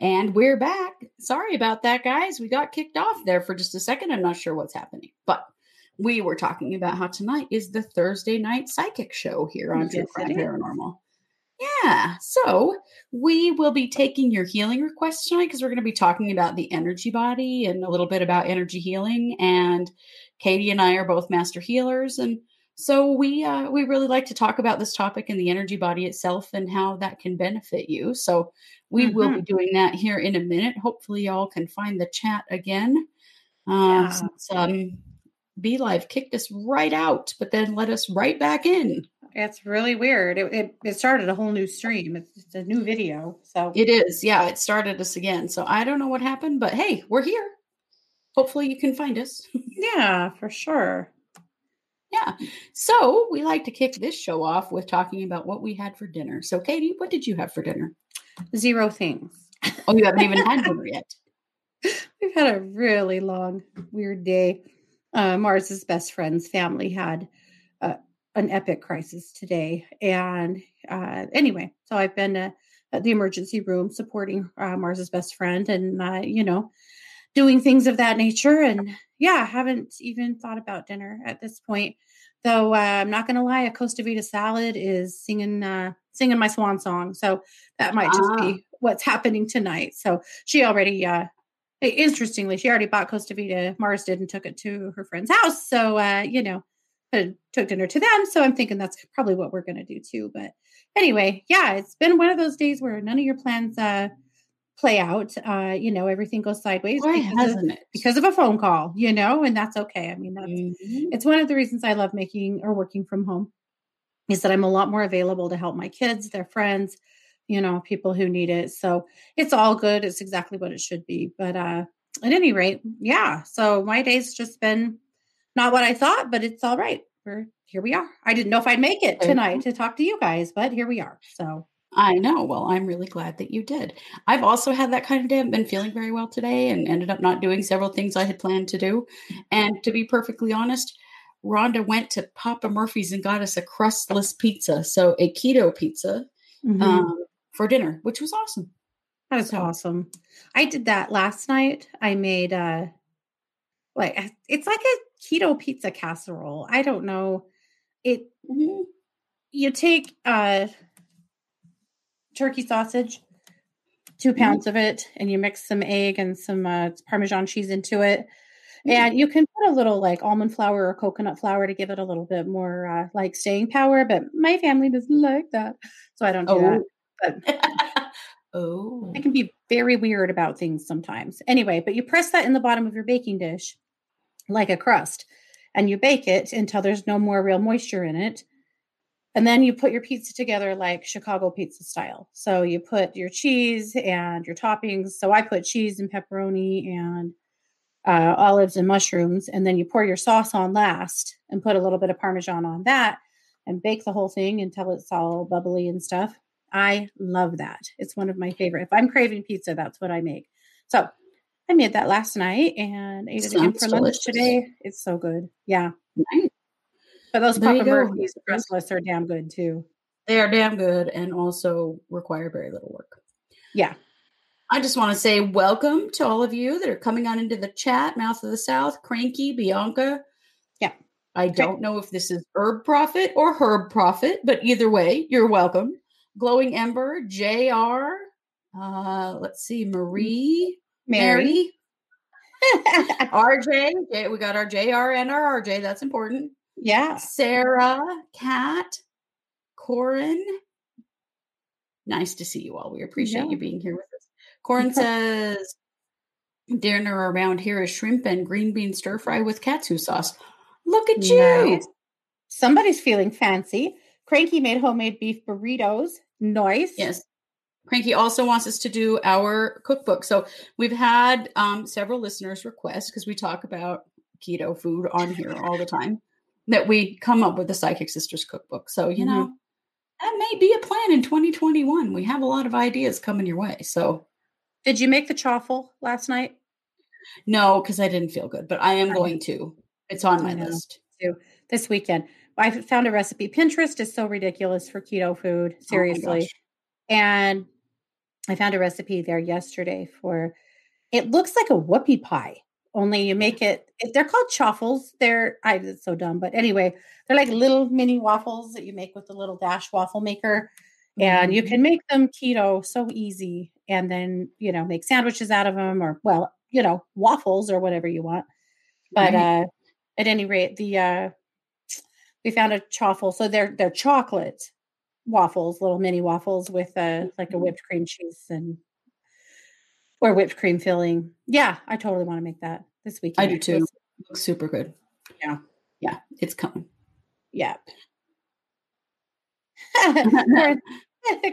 And we're back. Sorry about that, guys. We got kicked off there for just a second. I'm not sure what's happening, but we were talking about how tonight is the Thursday night psychic show here on True Yes, Crime. Paranormal. Yeah. So we will be taking your healing requests tonight because we're going to be talking about the energy body and a little bit about energy healing. And Katie and I are both master healers. And so we uh, we really like to talk about this topic and the energy body itself and how that can benefit you. So we will be doing that here in a minute. Hopefully, y'all can find the chat again. Uh, Yeah. Since um, BeLive kicked us right out, but then let us right back in. It's really weird. It, it, it started a whole new stream. It's, it's a new video. So It is, yeah. It started us again, so I don't know what happened, but hey, we're here. Hopefully, you can find us. yeah, for sure. Yeah. So we like to kick this show off with talking about what we had for dinner. So, Katie, what did you have for dinner? Zero things. Oh, you haven't even had dinner yet. We've had a really long, weird day. Uh, Mars's best friend's family had uh, an epic crisis today. And uh, anyway, so I've been uh, at the emergency room supporting uh, Mars's best friend and, uh, you know, doing things of that nature. And yeah, haven't even thought about dinner at this point. Though uh, I'm not going to lie, a Costa Vida salad is singing uh, singing my swan song. So that might just Ah. be what's happening tonight. So she already uh, interestingly, she already bought Costa Vida. Mars did and took it to her friend's house. So, uh, you know, took dinner to them. So I'm thinking that's probably what we're going to do too. But anyway, yeah, it's been one of those days where none of your plans uh, play out. Uh, you know, everything goes sideways Why because, of, hasn't it? because of a phone call, you know, and that's okay. I mean, that's Mhm. it's one of the reasons I love making or working from home is that I'm a lot more available to help my kids, their friends, you know, people who need it. So it's all good. It's exactly what it should be. But uh at any rate, yeah. So my day's just been not what I thought, but it's all right. We're here we are. I didn't know if I'd make it tonight to talk to you guys, but here we are. So I know. Well, I'm really glad that you did. I've also had that kind of day. I've been feeling very well today and ended up not doing several things I had planned to do. And to be perfectly honest, Rhonda went to Papa Murphy's and got us a crustless pizza. So a keto pizza mhm. um, for dinner, which was awesome. That is So- awesome. I did that last night. I made uh like it's like a keto pizza casserole. I don't know. It Mhm. you take uh turkey sausage, 2 Mhm. pounds of it, and you mix some egg and some uh, Parmesan cheese into it. Mm. And you can put a little like almond flour or coconut flour to give it a little bit more uh, like staying power, but my family doesn't like that. So I don't do that. But oh. I can be very weird about things sometimes. Anyway, but you press that in the bottom of your baking dish like a crust and you bake it until there's no more real moisture in it. And then you put your pizza together like Chicago pizza style. So you put your cheese and your toppings. So I put cheese and pepperoni and uh, olives and mushrooms. And then you pour your sauce on last and put a little bit of Parmesan on that and bake the whole thing until it's all bubbly and stuff. I love that. It's one of my favorite. If I'm craving pizza, that's what I make. So I made that last night and ate it again for lunch today. It's so good. Yeah. Nice. But those There Papa. Murphy's are damn good too. They are damn good and also require very little work. Yeah. I just want to say welcome to all of you that are coming on into the chat. Mouth of the South, Cranky, Bianca. Yeah. I don't know if this is Herb Profit or Herb Profit, but either way, you're welcome. Glowing Ember, JR. Uh, let's see, Marie, Mary. Mary, RJ. We got our JR and our RJ. That's important. Yeah. Sarah, Kat, Corin. Nice to see you all. We appreciate Yeah. you being here with us. Corin says dinner around here is shrimp and green bean stir fry with katsu sauce. Look at you. Nice. Somebody's feeling fancy. Cranky made homemade beef burritos. Nice. Yes. Cranky also wants us to do our cookbook. So we've had um, several listeners request because we talk about keto food on here all the time that we come up with the Psychic Sisters cookbook. So, you Mhm. know, that may be a plan in 2021. We have a lot of ideas coming your way. So, Did you make the chaffle last night? no, because I didn't feel good, but I am going to. It's on my list. This weekend. I found a recipe. Pinterest is so ridiculous for keto food. Oh Seriously. gosh. and I found a recipe there yesterday for it looks like a whoopie pie, only you make it, they're called chaffles. They're I it's so dumb, but anyway, they're like little mini waffles that you make with the little dash waffle maker. And you Mhm. can make them keto so easy and then, you know, make sandwiches out of them or well, you know, waffles or whatever you want. But Right. uh at any rate, the uh we found a chaffle. So they're they're chocolate waffles, little mini waffles with uh like a Mhm. whipped cream cheese and or whipped cream filling. Yeah, I totally want to make that this weekend. I do too. Looks super good. Yeah. Yeah, it's coming. Yeah. Corin,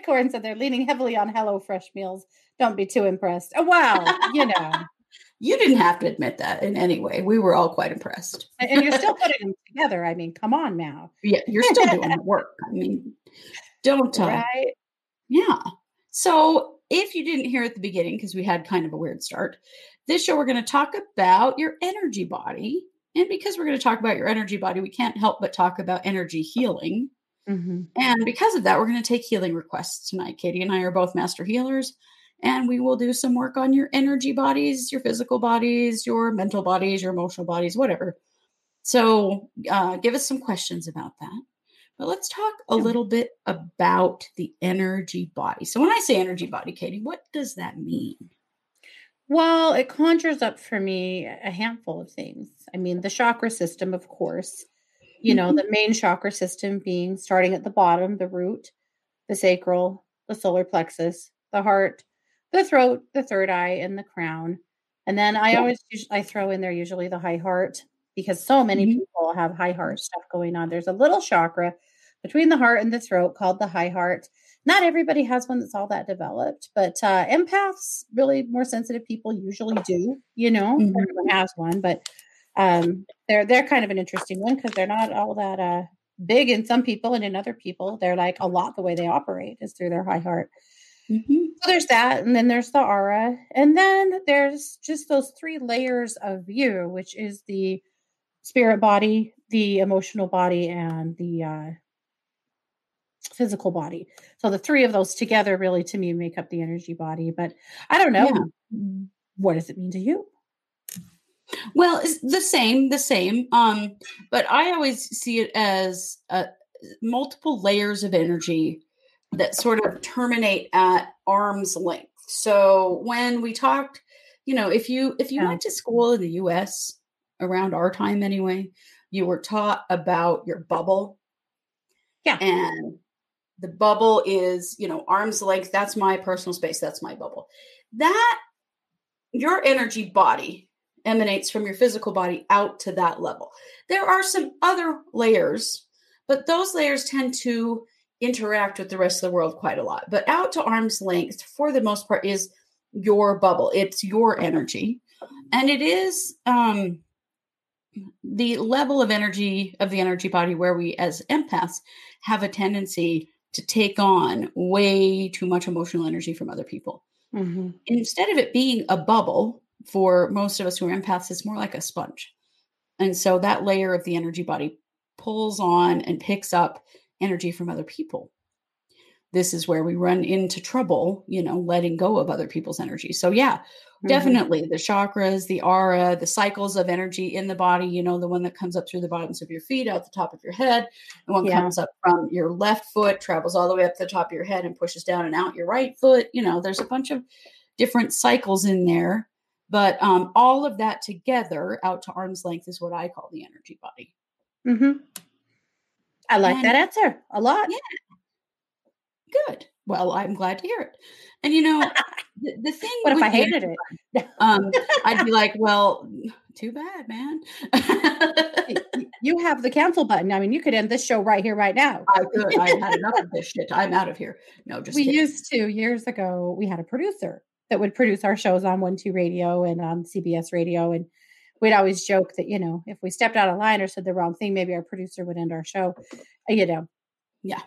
Corin said they're leaning heavily on HelloFresh meals. Don't be too impressed. Oh wow, you know, You didn't have to admit that in any way. We were all quite impressed. and and you're still putting them together. I mean, come on now, Yeah, you're still doing the work. I mean, don't uh, right? Yeah. So if you didn't hear at the beginning, because we had kind of a weird start, this show we're going to talk about your energy body. And because we're going to talk about your energy body, we can't help but talk about energy healing. hmm And because of that, we're going to take healing requests tonight. Katie and I are both master healers, and we will do some work on your energy bodies, your physical bodies, your mental bodies, your emotional bodies, whatever. So uh, give us some questions about that. But let's talk a little bit about the energy body. So when I say energy body, Katie, what does that mean? Well, it conjures up for me a handful of things. I mean, the chakra system, of course, you know, the mm-hmm. main chakra system being starting at the bottom, the root, the sacral, the solar plexus, the heart, the throat, the third eye, and the crown. And then I Yeah. always I throw in there usually the high heart because so many Mhm. people have high heart stuff going on. There's a little chakra between the heart and the throat called the high heart. Not everybody has one that's all that developed, but uh, empaths, really more sensitive people, usually do. You know, Mhm. everyone has one, but um, they're they're kind of an interesting one because they're not all that uh, big in some people, and in other people, they're like a lot the way they operate is through their high heart. Mhm. So there's that, and then there's the aura, and then there's just those three layers of you, which is the spirit body, the emotional body, and the uh, physical body. So the three of those together, really, to me, make up the energy body. But I don't know. What does it mean to you? Well, it's the same, the same. Um, but I always see it as uh, multiple layers of energy that sort of terminate at arm's length. So when we talked, you know, if you if you Yeah. went to school in the U.S. around our time anyway, you were taught about your bubble. Yeah. and the bubble is you know arm's length. That's my personal space. That's my bubble. That your energy body emanates from your physical body out to that level. There are some other layers, but those layers tend to interact with the rest of the world quite a lot. But out to arm's length, for the most part, is your bubble. It's your energy. And it is um, the level of energy of the energy body where we, as empaths, have a tendency to take on way too much emotional energy from other people Mm-hmm. instead of it being a bubble for most of us who are empaths, it's more like a sponge. And so that layer of the energy body pulls on and picks up energy from other people. This is where we run into trouble, you know, letting go of other people's energy. So, yeah, Mm-hmm. definitely the chakras, the aura, the cycles of energy in the body, you know, the one that comes up through the bottoms of your feet, out the top of your head, the one Yeah. comes up from your left foot, travels all the way up the top of your head and pushes down and out your right foot. You know, there's a bunch of different cycles in there. But um, all of that together out to arm's length is what I call the energy body. Mm-hmm. I like And- that answer a lot. Yeah. Good. Well, I'm glad to hear it. And you know, the, the thing What if I hated it? um, I'd be like, well, too bad, man. You have the cancel button. I mean, you could end this show right here, right now. I could. I had enough of this shit. I'm out of here. No, just we kidding. used to years ago. We had a producer that would produce our shows on One Two Radio and on CBS Radio, and we'd always joke that you know if we stepped out of line or said the wrong thing, maybe our producer would end our show. You know. Yeah.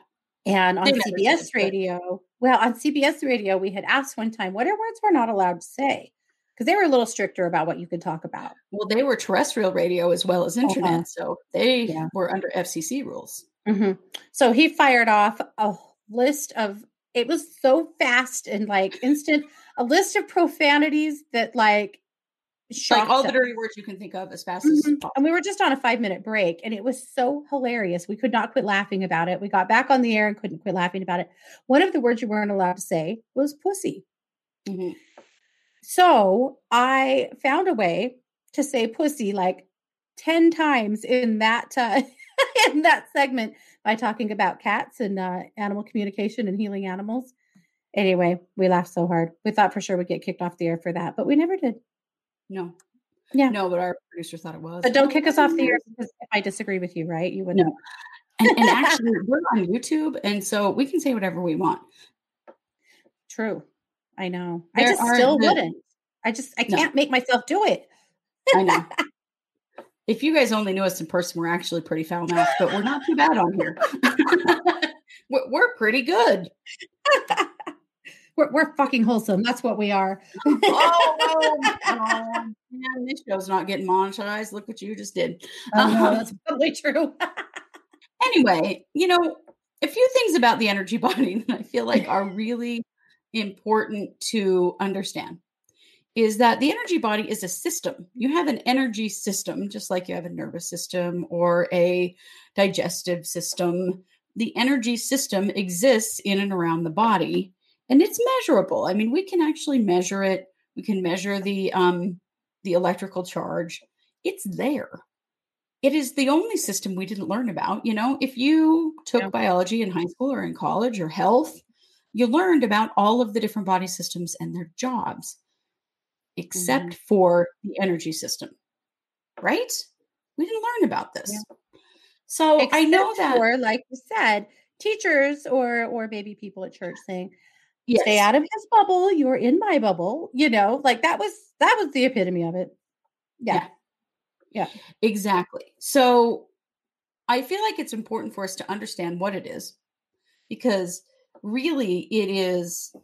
And on CBS Radio, well, on CBS Radio, we had asked one time what are words we're not allowed to say because they were a little stricter about what you could talk about. Well, they were terrestrial radio as well as internet, Uh-huh. so they Yeah. were under FCC rules. Mhm. So he fired off a list of it was so fast and like instant a list of profanities that like like all the dirty words you can think of as fast as Mhm. possible. And we were just on a five minute break and it was so hilarious. We could not quit laughing about it. We got back on the air and couldn't quit laughing about it. One of the words you weren't allowed to say was pussy. Mhm. So I found a way to say pussy like 10 times in that uh, in that segment by talking about cats and uh, animal communication and healing animals. Anyway, we laughed so hard. We thought for sure we'd get kicked off the air for that, but we never did. No. Yeah. No, but our producer thought it was. But don't kick us off the air because if I disagree with you, right? You wouldn't. No. And, and actually, we're on YouTube, and so we can say whatever we want. True. I know. I just still the- wouldn't. I just I can't make myself do it. I know. if you guys only knew us in person, we're actually pretty foul mouthed, but we're not too bad on here. we're pretty good. We're, we're fucking wholesome. That's what we are. Oh, oh, man, this show's not getting monetized. Look what you just did. Oh, no, Um, that's totally true. anyway, you know, a few things about the energy body that I feel like are really important to understand is that the energy body is a system. You have an energy system, just like you have a nervous system or a digestive system. The energy system exists in and around the body and it's measurable. I mean, we can actually measure it. We can measure the um the electrical charge. It's there it is the only system we didn't learn about. You know, if you took Yeah. biology in high school or in college or health, you learned about all of the different body systems and their jobs, except Mm-hmm. for the energy system, right? We didn't learn about this. Yeah. So I know Except that for, like you said, teachers or or maybe people at church saying, yes, "Stay out of his bubble. You're in my bubble." You know, like that was that was the epitome of it. Yeah. Yeah. Exactly. So I feel like it's important for us to understand what it is because really it is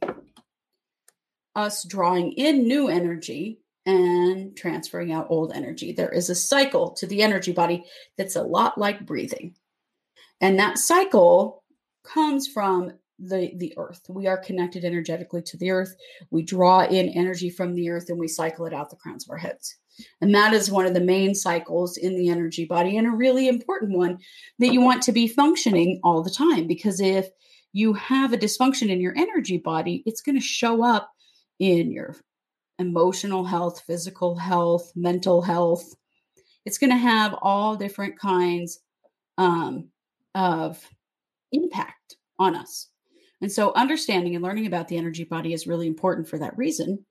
us drawing in new energy and transferring out old energy. There is a cycle to the energy body that's a lot like breathing. And that cycle comes from the the earth. We are connected energetically to the earth. We draw in energy from the earth and we cycle it out the crowns of our heads. And that is one of the main cycles in the energy body and a really important one that you want to be functioning all the time. Because if you have a dysfunction in your energy body, it's going to show up in your emotional health, physical health, mental health. It's going to have all different kinds um, of impact on us. And so, understanding and learning about the energy body is really important for that reason.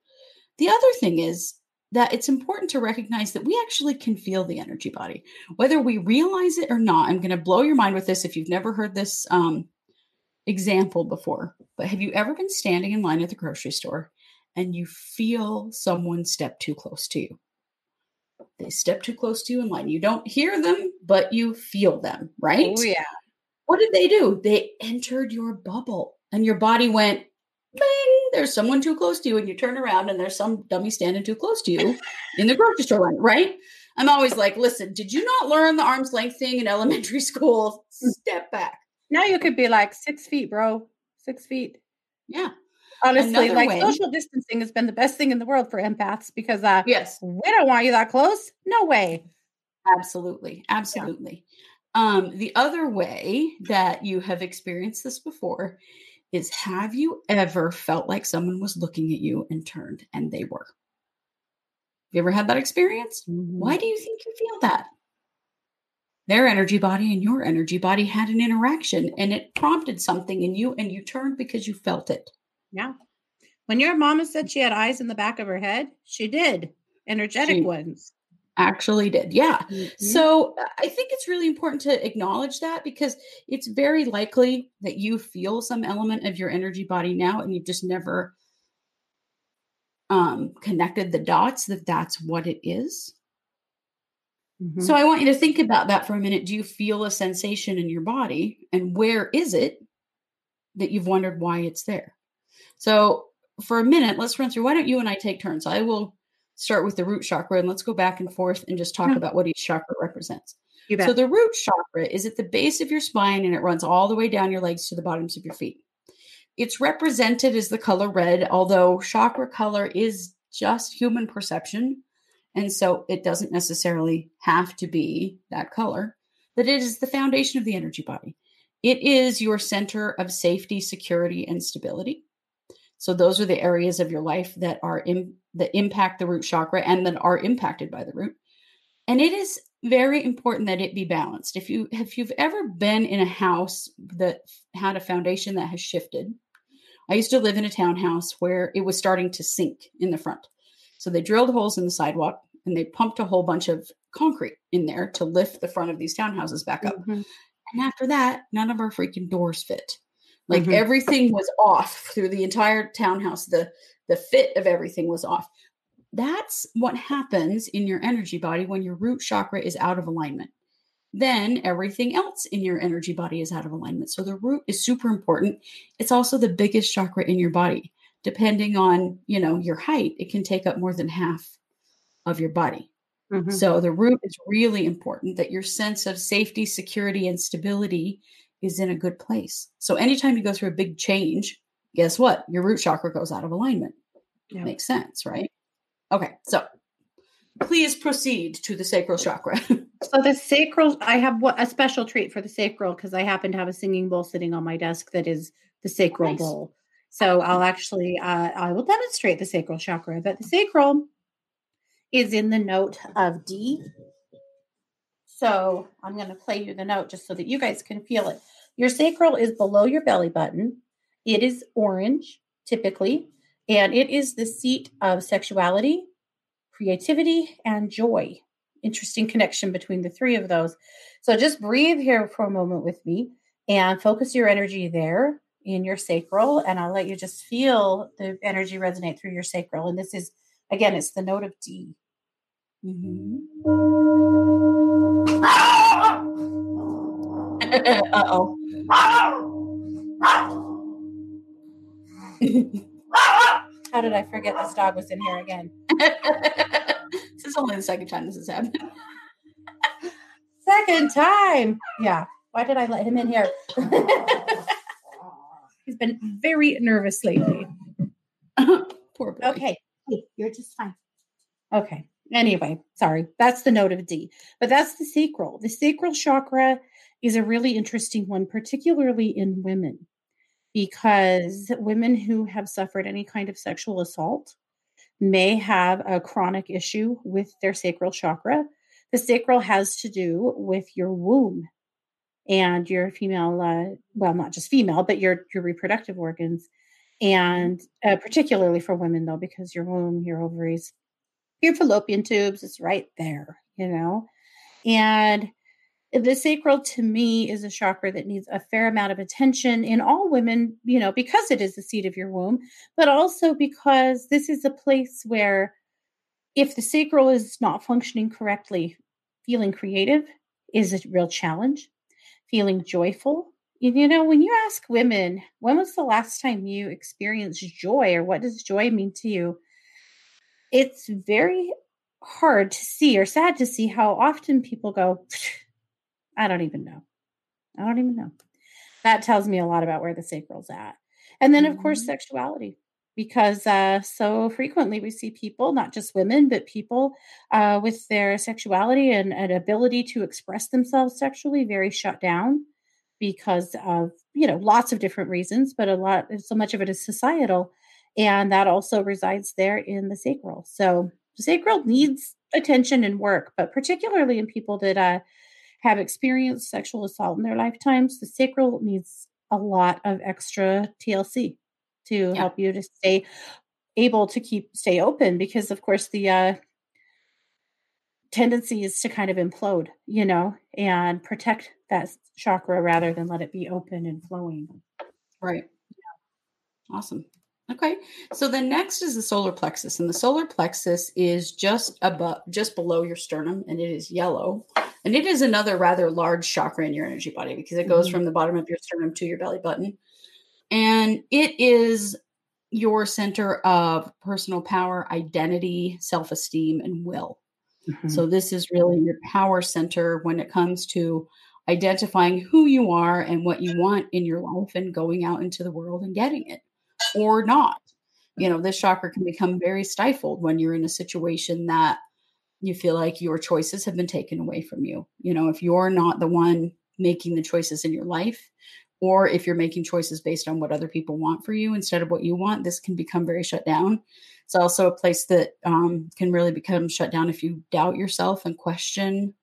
The other thing is that it's important to recognize that we actually can feel the energy body, whether we realize it or not. I'm going to blow your mind with this if you've never heard this um, example before. But have you ever been standing in line at the grocery store and you feel someone step too close to you? They step too close to you in line. You don't hear them, but you feel them, right? Oh yeah. What did they do? They entered your bubble and your body went, bing, there's someone too close to you. And you turn around and there's some dummy standing too close to you in the grocery store line, right? I'm always like, listen, did you not learn the arm's length thing in elementary school? Step back. Now you could be like six feet, bro. Six feet. Yeah. Honestly, Another like way- social distancing has been the best thing in the world for empaths because uh Yes. we don't want you that close. No way. Absolutely. Absolutely. Um, the other way that you have experienced this before is have you ever felt like someone was looking at you and turned and they were? You ever had that experience? Why do you think you feel that? Their energy body and your energy body had an interaction and it prompted something in you and you turned because you felt it. Yeah. When your mama said she had eyes in the back of her head, she did. Energetic She- ones. Actually did. Yeah. Mm-hmm. So I think it's really important to acknowledge that because it's very likely that you feel some element of your energy body now and you've just never um, connected the dots that that's what it is. Mm-hmm. So I want you to think about that for a minute. Do you feel a sensation in your body and where is it that you've wondered why it's there? So for a minute, let's run through. Why don't you and I take turns? I will start with the root chakra and let's go back and forth and just talk hmm. about what each chakra represents. So the root chakra is at the base of your spine and it runs all the way down your legs to the bottoms of your feet. It's represented as the color red, although chakra color is just human perception. And so it doesn't necessarily have to be that color, but it is the foundation of the energy body. It is your center of safety, security, and stability. So those are the areas of your life that are in, that impact the root chakra and that are impacted by the root. And it is very important that it be balanced. If you if you've ever been in a house that had a foundation that has shifted, I used to live in a townhouse where it was starting to sink in the front. So they drilled holes in the sidewalk and they pumped a whole bunch of concrete in there to lift the front of these townhouses back up. Mm-hmm. And after that, none of our freaking doors fit. Like mm-hmm. everything was off through the entire townhouse. The the fit of everything was off. That's what happens in your energy body when your root chakra is out of alignment. Then everything else in your energy body is out of alignment. So the root is super important. It's also the biggest chakra in your body. Depending on, you know, your height, it can take up more than half of your body. Mm-hmm. So the root is really important that your sense of safety, security, and stability is in a good place. So anytime you go through a big change, guess what? Your root chakra goes out of alignment. Yeah. Makes sense, right? Okay, so please proceed to the sacral chakra. so the sacral, I have a special treat for the sacral because I happen to have a singing bowl sitting on my desk that is the sacral nice. bowl. So I'll actually, uh, I will demonstrate the sacral chakra. But the sacral is in the note of D. So I'm going to play you the note just so that you guys can feel it. Your sacral is below your belly button. It is orange, typically, and it is the seat of sexuality, creativity, and joy. Interesting connection between the three of those. So just breathe here for a moment with me and focus your energy there in your sacral. And I'll let you just feel the energy resonate through your sacral. And this is, again, it's the note of D. Mm-hmm. uh oh. How did I forget this dog was in here again? this is only the second time this has happened. second time. Yeah. Why did I let him in here? He's been very nervous lately. Poor boy. Okay. Hey, you're just fine. Okay. Anyway, sorry. That's the note of D. But that's the sacral. The sacral chakra is a really interesting one, particularly in women, because women who have suffered any kind of sexual assault may have a chronic issue with their sacral chakra. The sacral has to do with your womb and your female, uh, well, not just female, but your your reproductive organs, and uh, particularly for women though, because your womb, your ovaries, your fallopian tubes is right there, you know? And the sacral to me is a chakra that needs a fair amount of attention in all women, you know, because it is the seat of your womb, but also because this is a place where if the sacral is not functioning correctly, feeling creative is a real challenge, feeling joyful. You know, when you ask women, when was the last time you experienced joy or what does joy mean to you? it's very hard to see or sad to see how often people go, I don't even know. I don't even know. That tells me a lot about where the sacral's at. And then, of course, mm-hmm. sexuality, because uh, so frequently we see people, not just women, but people uh, with their sexuality and an ability to express themselves sexually very shut down because of, you know, lots of different reasons, but a lot, so much of it is societal and that also resides there in the sacral. So the sacral needs attention and work, but particularly in people that uh, have experienced sexual assault in their lifetimes, the sacral needs a lot of extra TLC to yeah. help you to stay able to keep stay open because of course the uh tendency is to kind of implode, you know, and protect that chakra rather than let it be open and flowing. Right. Yeah. Awesome. Okay. So the next is the solar plexus, and the solar plexus is just above, just below your sternum, and it is yellow. And it is another rather large chakra in your energy body because it goes mm-hmm. from the bottom of your sternum to your belly button. And it is your center of personal power, identity, self esteem, and will. Mm-hmm. So, this is really your power center when it comes to identifying who you are and what you want in your life and going out into the world and getting it or not. You know, this chakra can become very stifled when you're in a situation that you feel like your choices have been taken away from you. You know, if you're not the one making the choices in your life, or if you're making choices based on what other people want for you instead of what you want, this can become very shut down. It's also a place that um, can really become shut down if you doubt yourself and question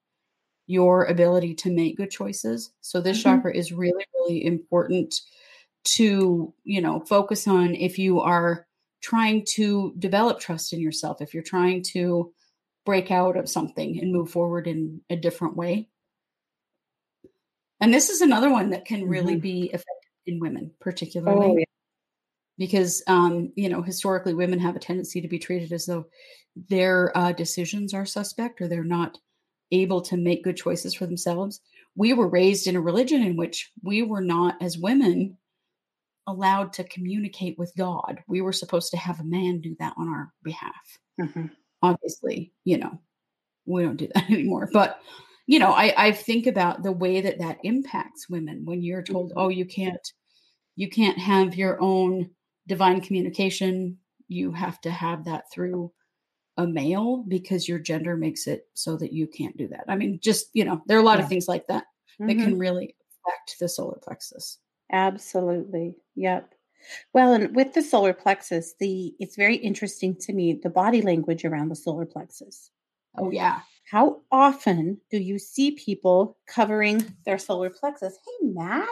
your ability to make good choices. So this mm-hmm. chakra is really, really important to, you know, focus on if you are trying to develop trust in yourself, if you're trying to break out of something and move forward in a different way. And this is another one that can really mm-hmm. be effective in women, particularly. Oh, yeah. Because, um, you know, historically, women have a tendency to be treated as though their uh, decisions are suspect or they're not able to make good choices for themselves. We were raised in a religion in which we were not, as women, allowed to communicate with God. We were supposed to have a man do that on our behalf. Mm-hmm. Obviously, you know, we don't do that anymore. But, you know, I, I think about the way that that impacts women when you're told, mm-hmm. oh, you can't, you can't have your own divine communication. You have to have that through a male because your gender makes it so that you can't do that. I mean, just, you know, there are a lot yeah. of things like that mm-hmm. that can really affect the solar plexus. Absolutely. Yep. Well, and with the solar plexus, the it's very interesting to me the body language around the solar plexus. Oh yeah. How often do you see people covering their solar plexus? Hey, Matt,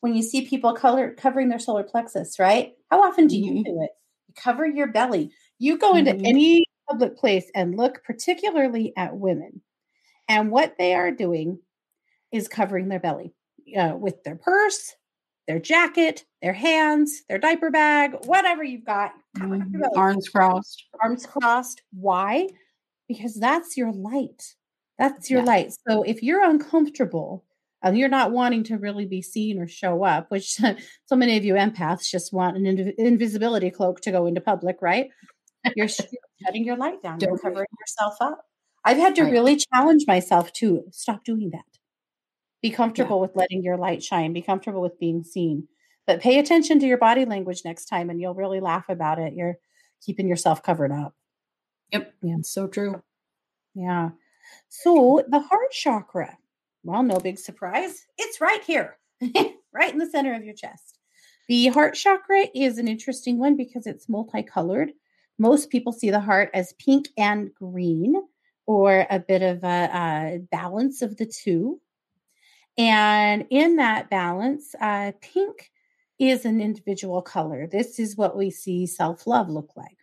when you see people color covering their solar plexus, right? How often do you mm-hmm. do it? You cover your belly. You go into mm-hmm. any public place and look particularly at women. And what they are doing is covering their belly uh, with their purse, their jacket, their hands, their diaper bag, whatever you've got. Mm-hmm. Arms crossed. Arms crossed. Why? Because that's your light. That's your yeah. light. So if you're uncomfortable and you're not wanting to really be seen or show up, which so many of you empaths just want an inv- invisibility cloak to go into public, right? You're shutting your light down. You're covering yourself up. I've had to right. really challenge myself to stop doing that. Be comfortable yeah. with letting your light shine. Be comfortable with being seen. But pay attention to your body language next time and you'll really laugh about it. You're keeping yourself covered up. Yep. Yeah. So true. Yeah. So the heart chakra, well, no big surprise. It's right here, right in the center of your chest. The heart chakra is an interesting one because it's multicolored. Most people see the heart as pink and green or a bit of a, a balance of the two. And in that balance, uh, pink is an individual color. This is what we see self love look like.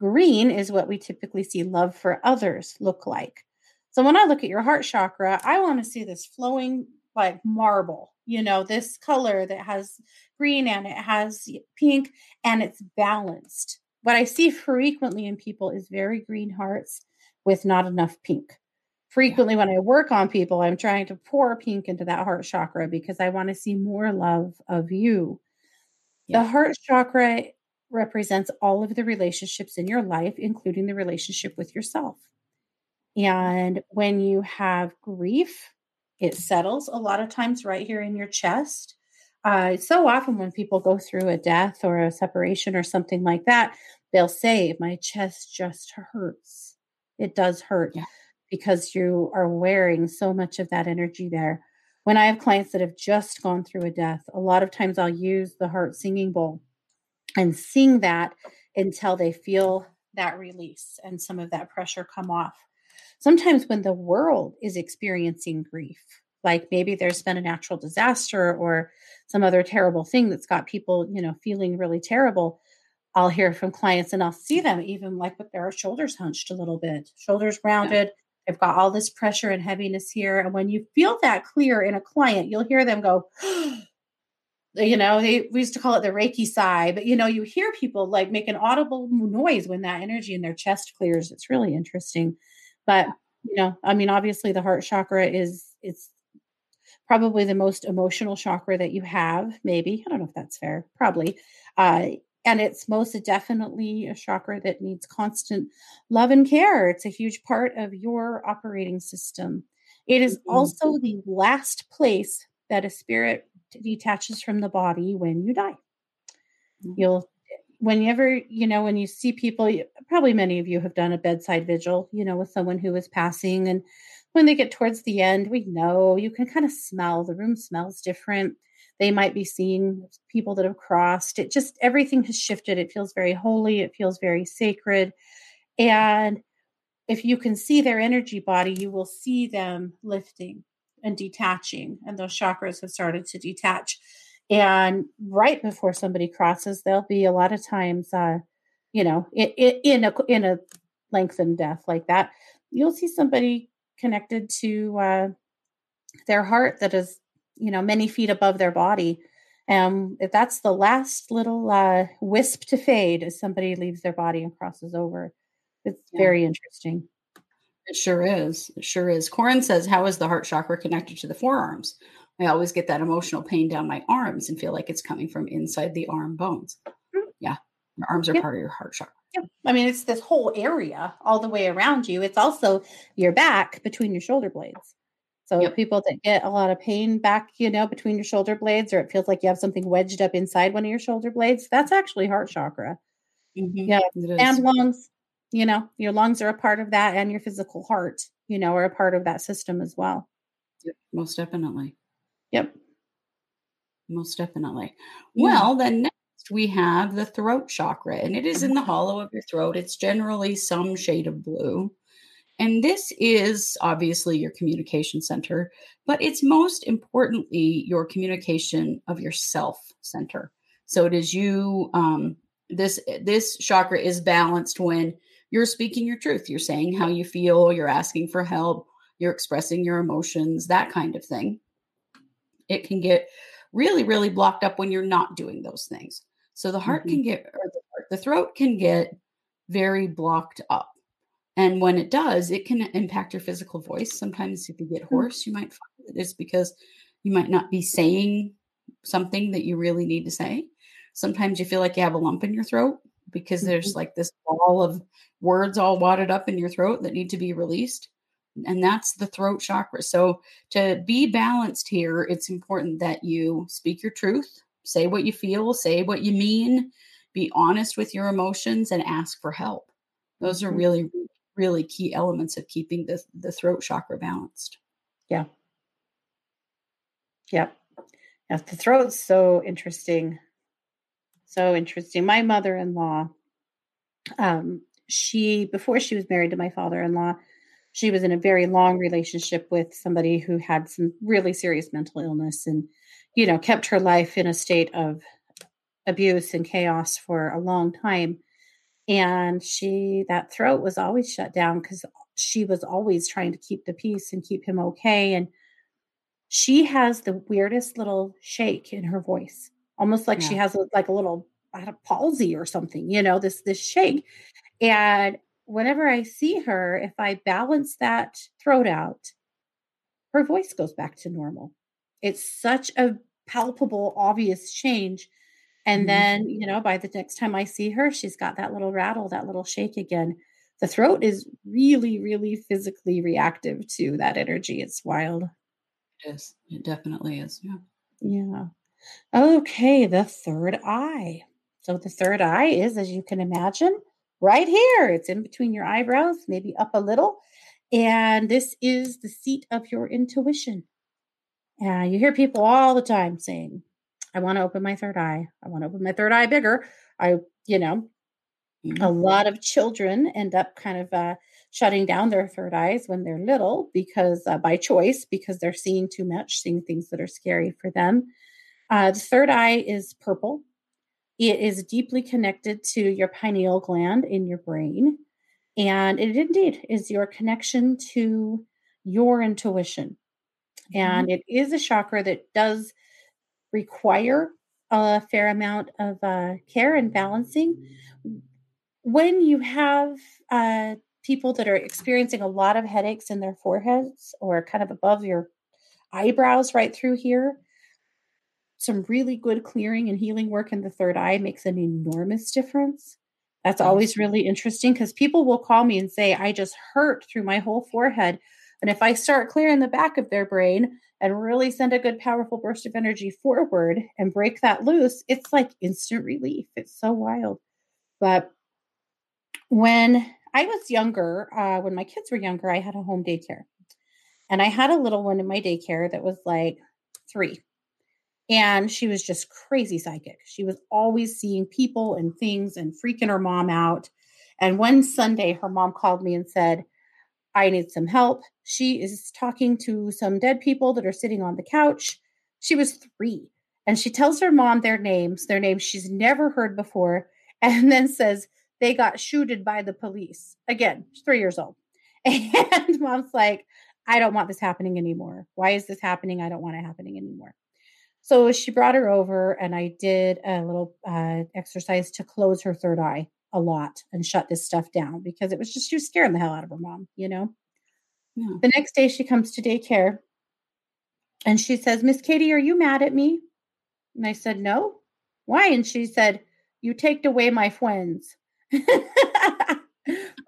Green is what we typically see love for others look like. So when I look at your heart chakra, I want to see this flowing like marble, you know, this color that has green and it has pink and it's balanced what I see frequently in people is very green hearts with not enough pink. Frequently, when I work on people, I'm trying to pour pink into that heart chakra because I want to see more love of you. Yeah. The heart chakra represents all of the relationships in your life, including the relationship with yourself. And when you have grief, it settles a lot of times right here in your chest. Uh, so often when people go through a death or a separation or something like that, they'll say, My chest just hurts. It does hurt yeah. Because you are wearing so much of that energy there. When I have clients that have just gone through a death, a lot of times I'll use the heart singing bowl and sing that until they feel that release and some of that pressure come off. Sometimes when the world is experiencing grief, like maybe there's been a natural disaster or some other terrible thing that's got people, you know, feeling really terrible, I'll hear from clients and I'll see them even like with their shoulders hunched a little bit, shoulders rounded, I've got all this pressure and heaviness here. And when you feel that clear in a client, you'll hear them go, you know, they, we used to call it the Reiki sigh, but you know, you hear people like make an audible noise when that energy in their chest clears. It's really interesting. But, you know, I mean, obviously the heart chakra is, it's probably the most emotional chakra that you have, maybe. I don't know if that's fair, probably. Uh, and it's most definitely a chakra that needs constant love and care. It's a huge part of your operating system. It is mm-hmm. also the last place that a spirit detaches from the body when you die. Mm-hmm. You'll, whenever, you know, when you see people, probably many of you have done a bedside vigil, you know, with someone who is passing. And when they get towards the end, we know you can kind of smell the room smells different. They might be seeing people that have crossed. It just, everything has shifted. It feels very holy. It feels very sacred. And if you can see their energy body, you will see them lifting and detaching, and those chakras have started to detach. And right before somebody crosses, there'll be a lot of times, uh, you know, in, in a in a lengthened death like that, you'll see somebody connected to uh, their heart that is, you know, many feet above their body. And if that's the last little uh, wisp to fade as somebody leaves their body and crosses over, it's yeah. very interesting. It sure is. It sure is. Corin says, How is the heart chakra connected to the forearms? I always get that emotional pain down my arms and feel like it's coming from inside the arm bones. Mm-hmm. Yeah. Your arms are part of your heart chakra. Yeah. I mean, it's this whole area all the way around you. It's also your back between your shoulder blades. So yep. people that get a lot of pain back, you know, between your shoulder blades, or it feels like you have something wedged up inside one of your shoulder blades, that's actually heart chakra. Mm-hmm. Yeah. And lungs you know your lungs are a part of that and your physical heart you know are a part of that system as well yep most definitely yep most definitely yeah. well then next we have the throat chakra and it is in the hollow of your throat it's generally some shade of blue and this is obviously your communication center but it's most importantly your communication of yourself center so it is you um, this this chakra is balanced when you're speaking your truth. You're saying how you feel, you're asking for help, you're expressing your emotions, that kind of thing. It can get really, really blocked up when you're not doing those things. So the heart mm-hmm. can get, or the, the throat can get very blocked up. And when it does, it can impact your physical voice. Sometimes if you get mm. hoarse, you might find it's because you might not be saying something that you really need to say. Sometimes you feel like you have a lump in your throat because there's mm-hmm. like this ball of words all wadded up in your throat that need to be released. And that's the throat chakra. So, to be balanced here, it's important that you speak your truth, say what you feel, say what you mean, be honest with your emotions, and ask for help. Those are mm-hmm. really, really key elements of keeping the, the throat chakra balanced. Yeah. Yeah. Yeah. The throat's so interesting. So interesting. My mother in law, um, she before she was married to my father-in-law she was in a very long relationship with somebody who had some really serious mental illness and you know kept her life in a state of abuse and chaos for a long time and she that throat was always shut down because she was always trying to keep the peace and keep him okay and she has the weirdest little shake in her voice almost like yeah. she has a, like a little a palsy or something you know this this shake and whenever I see her, if I balance that throat out, her voice goes back to normal. It's such a palpable, obvious change. And mm-hmm. then, you know, by the next time I see her, she's got that little rattle, that little shake again. The throat is really, really physically reactive to that energy. It's wild. It is. It definitely is. Yeah. Yeah. Okay. The third eye. So the third eye is, as you can imagine, right here. It's in between your eyebrows, maybe up a little. And this is the seat of your intuition. And uh, you hear people all the time saying, I want to open my third eye. I want to open my third eye bigger. I, you know, mm-hmm. a lot of children end up kind of uh, shutting down their third eyes when they're little because uh, by choice, because they're seeing too much, seeing things that are scary for them. Uh, the third eye is purple. It is deeply connected to your pineal gland in your brain. And it indeed is your connection to your intuition. Mm-hmm. And it is a chakra that does require a fair amount of uh, care and balancing. When you have uh, people that are experiencing a lot of headaches in their foreheads or kind of above your eyebrows right through here, some really good clearing and healing work in the third eye makes an enormous difference. That's always really interesting because people will call me and say, I just hurt through my whole forehead. And if I start clearing the back of their brain and really send a good, powerful burst of energy forward and break that loose, it's like instant relief. It's so wild. But when I was younger, uh, when my kids were younger, I had a home daycare. And I had a little one in my daycare that was like three. And she was just crazy psychic. She was always seeing people and things and freaking her mom out. And one Sunday, her mom called me and said, I need some help. She is talking to some dead people that are sitting on the couch. She was three. And she tells her mom their names, their names she's never heard before, and then says they got shooted by the police. Again, three years old. And mom's like, I don't want this happening anymore. Why is this happening? I don't want it happening anymore. So she brought her over, and I did a little uh, exercise to close her third eye a lot and shut this stuff down because it was just she was scaring the hell out of her mom, you know. Yeah. The next day she comes to daycare and she says, Miss Katie, are you mad at me? And I said, No. Why? And she said, You taked away my friends. well,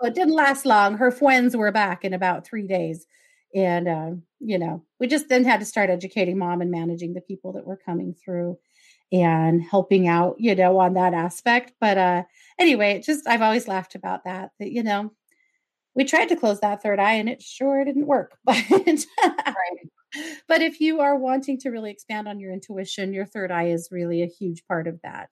it didn't last long. Her friends were back in about three days. And, uh, you know, we just then had to start educating mom and managing the people that were coming through and helping out, you know, on that aspect. But uh, anyway, it just I've always laughed about that, that, you know, we tried to close that third eye and it sure didn't work. But, but if you are wanting to really expand on your intuition, your third eye is really a huge part of that.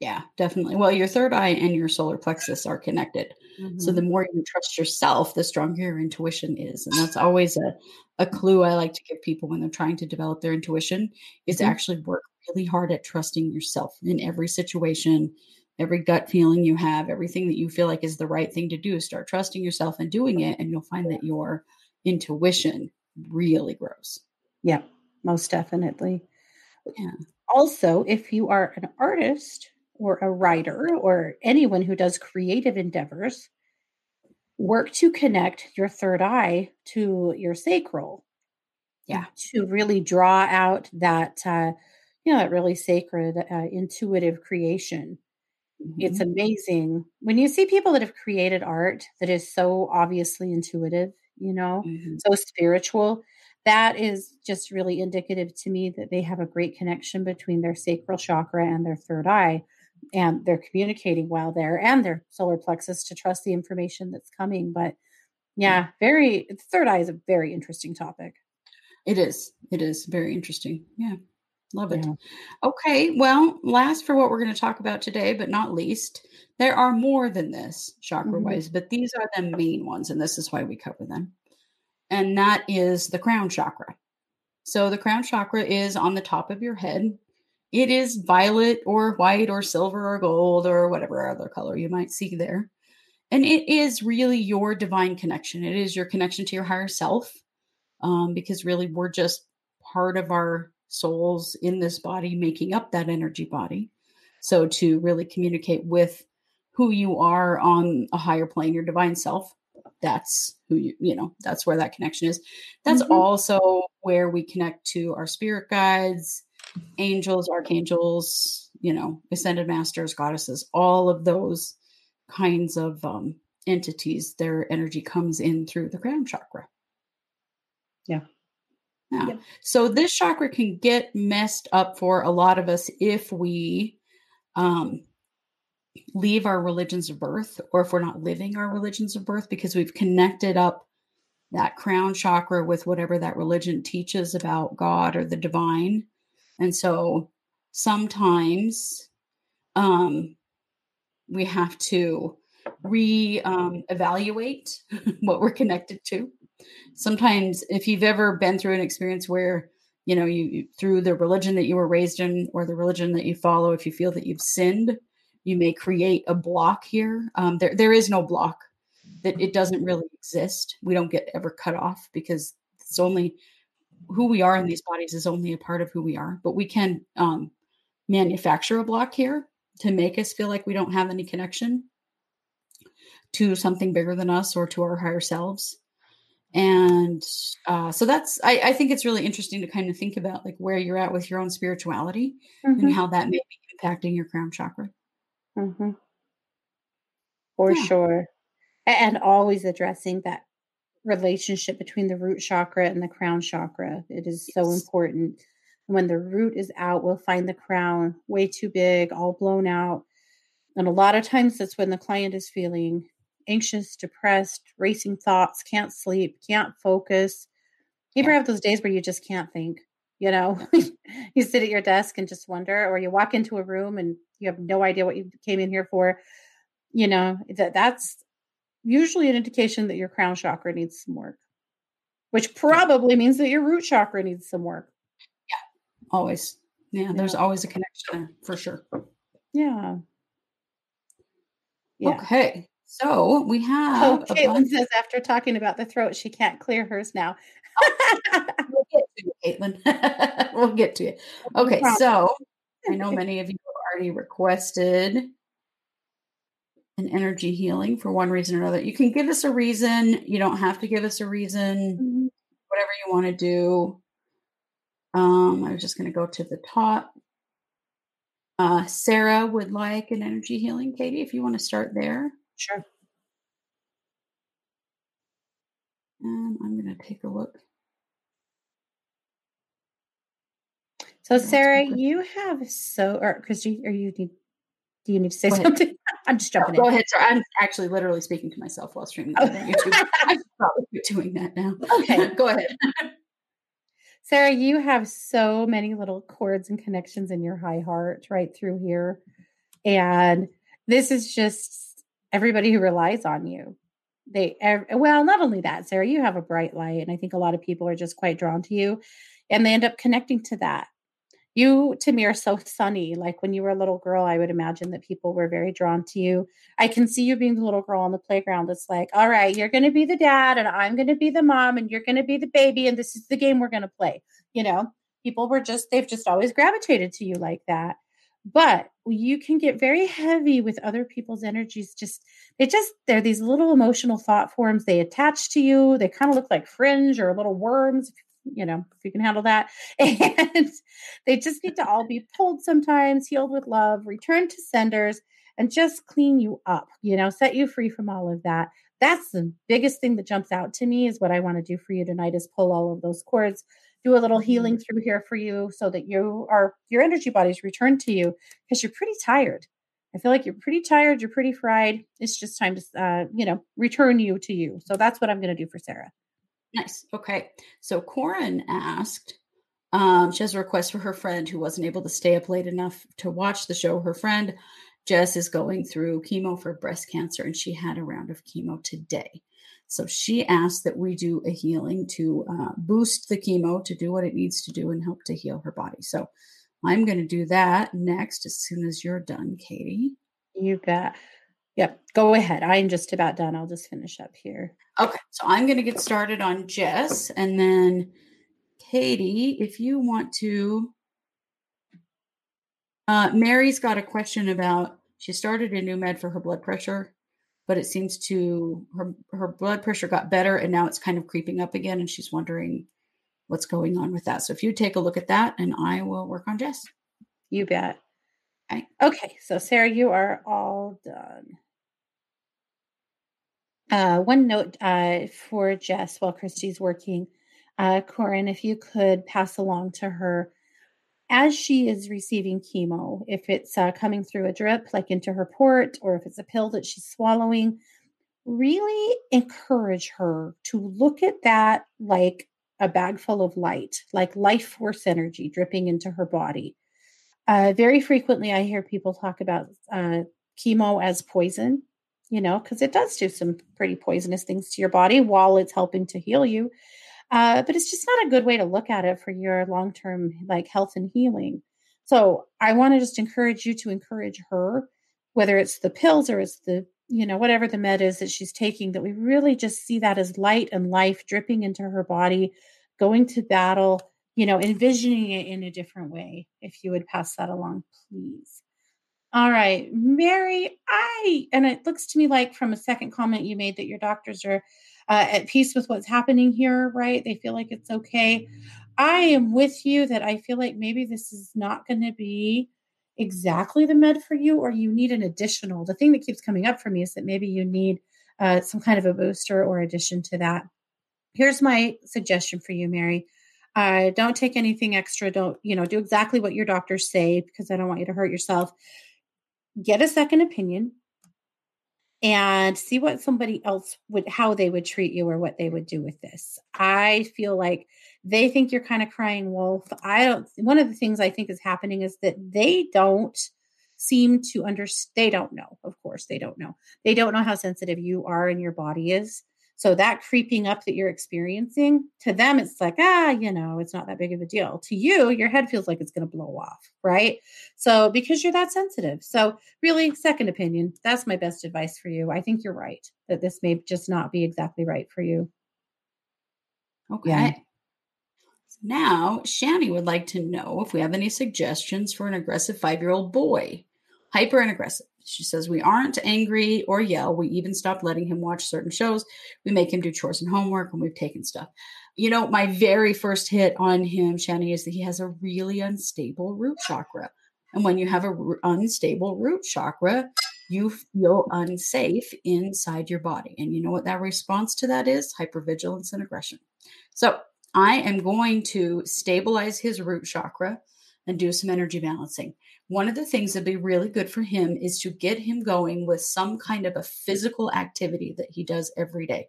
Yeah, definitely. Well, your third eye and your solar plexus are connected. Mm-hmm. So the more you trust yourself, the stronger your intuition is. And that's always a, a clue I like to give people when they're trying to develop their intuition is mm-hmm. actually work really hard at trusting yourself in every situation, every gut feeling you have, everything that you feel like is the right thing to do. Start trusting yourself and doing it, and you'll find that your intuition really grows. Yeah, most definitely. Yeah. Also, if you are an artist, or a writer or anyone who does creative endeavors, work to connect your third eye to your sacral. Yeah. To really draw out that, uh, you know, that really sacred, uh, intuitive creation. Mm-hmm. It's amazing when you see people that have created art that is so obviously intuitive, you know, mm-hmm. so spiritual. That is just really indicative to me that they have a great connection between their sacral chakra and their third eye and they're communicating well there and their solar plexus to trust the information that's coming but yeah very third eye is a very interesting topic it is it is very interesting yeah love it yeah. okay well last for what we're going to talk about today but not least there are more than this chakra wise mm-hmm. but these are the main ones and this is why we cover them and that is the crown chakra so the crown chakra is on the top of your head it is violet or white or silver or gold or whatever other color you might see there. And it is really your divine connection. It is your connection to your higher self, um, because really we're just part of our souls in this body making up that energy body. So to really communicate with who you are on a higher plane, your divine self, that's who you, you know, that's where that connection is. That's mm-hmm. also where we connect to our spirit guides angels, archangels, you know, ascended masters, goddesses, all of those kinds of um, entities, their energy comes in through the crown chakra. Yeah. Yeah. So this chakra can get messed up for a lot of us if we um, leave our religions of birth or if we're not living our religions of birth because we've connected up that crown chakra with whatever that religion teaches about God or the divine. And so sometimes um, we have to re um, evaluate what we're connected to. Sometimes, if you've ever been through an experience where you know you through the religion that you were raised in or the religion that you follow, if you feel that you've sinned, you may create a block here. Um, there, there is no block that it doesn't really exist. We don't get ever cut off because it's only who we are in these bodies is only a part of who we are. But we can um, manufacture a block here to make us feel like we don't have any connection to something bigger than us or to our higher selves and uh, so that's I, I, think it's really interesting to kind of think about like where you're at with your own spirituality mm-hmm. and how that may be impacting your crown chakra mm-hmm. for yeah. sure and always addressing that relationship between the root chakra and the crown chakra it is yes. so important when the root is out we'll find the crown way too big all blown out and a lot of times that's when the client is feeling anxious, depressed, racing thoughts, can't sleep, can't focus. You ever have those days where you just can't think? You know, you sit at your desk and just wonder, or you walk into a room and you have no idea what you came in here for. You know, that that's usually an indication that your crown chakra needs some work, which probably means that your root chakra needs some work. Yeah, always. Yeah, yeah. there's always a connection there for sure. Yeah. yeah. Okay. So we have. Oh, Caitlin says after talking about the throat, she can't clear hers now. we'll get to you, Caitlin. we'll get to it. Okay, so I know many of you have already requested an energy healing for one reason or another. You can give us a reason. You don't have to give us a reason. Mm-hmm. Whatever you want to do. Um, I was just going to go to the top. Uh, Sarah would like an energy healing. Katie, if you want to start there. Sure. And I'm going to take a look. So, Sarah, you have so, or Kristi, are you need, do you need to say something? I'm just jumping oh, Go ahead, sir. I'm actually literally speaking to myself while streaming oh. YouTube. I'm probably doing that now. Okay, go ahead. Sarah, you have so many little cords and connections in your high heart right through here. And this is just everybody who relies on you. They well not only that sarah you have a bright light and i think a lot of people are just quite drawn to you and they end up connecting to that. You to me are so sunny like when you were a little girl i would imagine that people were very drawn to you. I can see you being the little girl on the playground that's like all right you're going to be the dad and i'm going to be the mom and you're going to be the baby and this is the game we're going to play you know? People were just they've just always gravitated to you like that but you can get very heavy with other people's energies just they just they're these little emotional thought forms they attach to you they kind of look like fringe or little worms you know if you can handle that and they just need to all be pulled sometimes healed with love returned to senders and just clean you up you know set you free from all of that. That's the biggest thing that jumps out to me is what i want to do for you tonight is pull all of those cords do a little healing mm-hmm. through here for you so that you are your energy bodies return to you because you're pretty tired. I feel like you're pretty tired, you're pretty fried. It's just time to uh, you know, return you to you. So that's what I'm going to do for Sarah. Nice. Okay. So Corin asked um, she has a request for her friend who wasn't able to stay up late enough to watch the show. Her friend Jess is going through chemo for breast cancer and she had a round of chemo today. So she asked that we do a healing to uh, boost the chemo to do what it needs to do and help to heal her body. So I'm going to do that next as soon as you're done, Katie. You bet. Yep, go ahead. I'm just about done. I'll just finish up here. Okay, so I'm going to get started on Jess and then Katie, if you want to. Uh, Mary's got a question about she started a new med for her blood pressure but it seems to her her blood pressure got better and now it's kind of creeping up again and she's wondering what's going on with that. So if you take a look at that and I will work on Jess. You bet. Okay. Okay, so Sarah, you are all done. Uh, one note uh, for Jess while Kristi's working. Uh, Corin, if you could pass along to her as she is receiving chemo, if it's uh, coming through a drip, like into her port, or if it's a pill that she's swallowing, really encourage her to look at that like a bag full of light, like life force energy dripping into her body. Uh, very frequently, I hear people talk about uh, chemo as poison, you know, because it does do some pretty poisonous things to your body while it's helping to heal you. Uh, but it's just not a good way to look at it for your long term like health and healing. So I want to just encourage you to encourage her whether it's the pills or it's the you know whatever the med is that she's taking that we really just see that as light and life dripping into her body going to battle you know envisioning it in a different way if you would pass that along please all right mary i and it looks to me like from a second comment you made that your doctors are uh, at peace with what's happening here right they feel like it's okay i am with you that i feel like maybe this is not going to be exactly the med for you or you need an additional. The thing that keeps coming up for me is that maybe you need uh, some kind of a booster or addition to that. Here's my suggestion for you, Mary. Uh, don't take anything extra. Don't, you know, do exactly what your doctors say because I don't want you to hurt yourself. Get a second opinion and see what somebody else would, how they would treat you or what they would do with this. I feel like they think you're kind of crying wolf. I don't, one of the things I think is happening is that they don't seem to understand. They don't know, of course, they don't know. They don't know how sensitive you are and your body is. So that creeping up that you're experiencing, to them, it's like, ah, you know, it's not that big of a deal. To you, your head feels like it's going to blow off, right? So because you're that sensitive. So really, second opinion, that's my best advice for you. I think you're right that this may just not be exactly right for you. Okay. Yeah. Now, Shani would like to know if we have any suggestions for an aggressive five year old boy. Hyper and aggressive. She says, We aren't angry or yell. We even stopped letting him watch certain shows. We make him do chores and homework and we've taken stuff. You know, my very first hit on him, Shani, is that he has a really unstable root chakra. And when you have a r- unstable root chakra, you feel unsafe inside your body. And you know what that response to that is? Hypervigilance and aggression. So I am going to stabilize his root chakra and do some energy balancing. One of the things that'd be really good for him is to get him going with some kind of a physical activity that he does every day.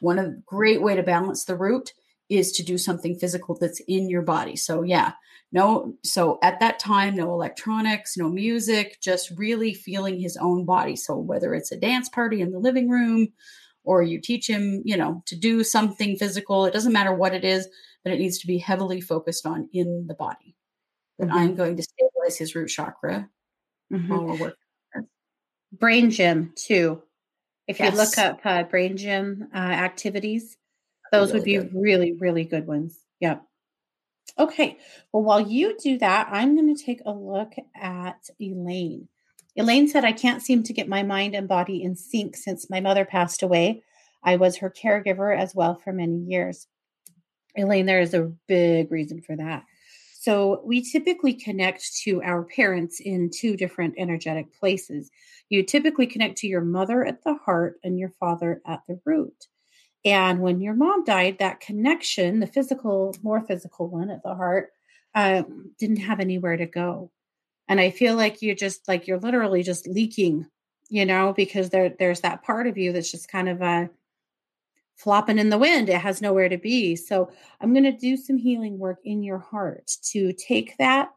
One of the great way to balance the root is to do something physical that's in your body. So yeah, no so at that time no electronics, no music, just really feeling his own body. So whether it's a dance party in the living room, or you teach him, you know, to do something physical. It doesn't matter what it is, but it needs to be heavily focused on in the body. Mm-hmm. I'm going to stabilize his root chakra mm-hmm. while we're working. Brain gym too. If yes. you look up uh, brain gym uh, activities, those really would be good. really, really good ones. Yep. Okay. Well, while you do that, I'm going to take a look at Elaine. Elaine said, I can't seem to get my mind and body in sync since my mother passed away. I was her caregiver as well for many years. Elaine, there is a big reason for that. So, we typically connect to our parents in two different energetic places. You typically connect to your mother at the heart and your father at the root. And when your mom died, that connection, the physical, more physical one at the heart, uh, didn't have anywhere to go and i feel like you're just like you're literally just leaking you know because there there's that part of you that's just kind of uh flopping in the wind it has nowhere to be. So i'm going to do some healing work in your heart to take that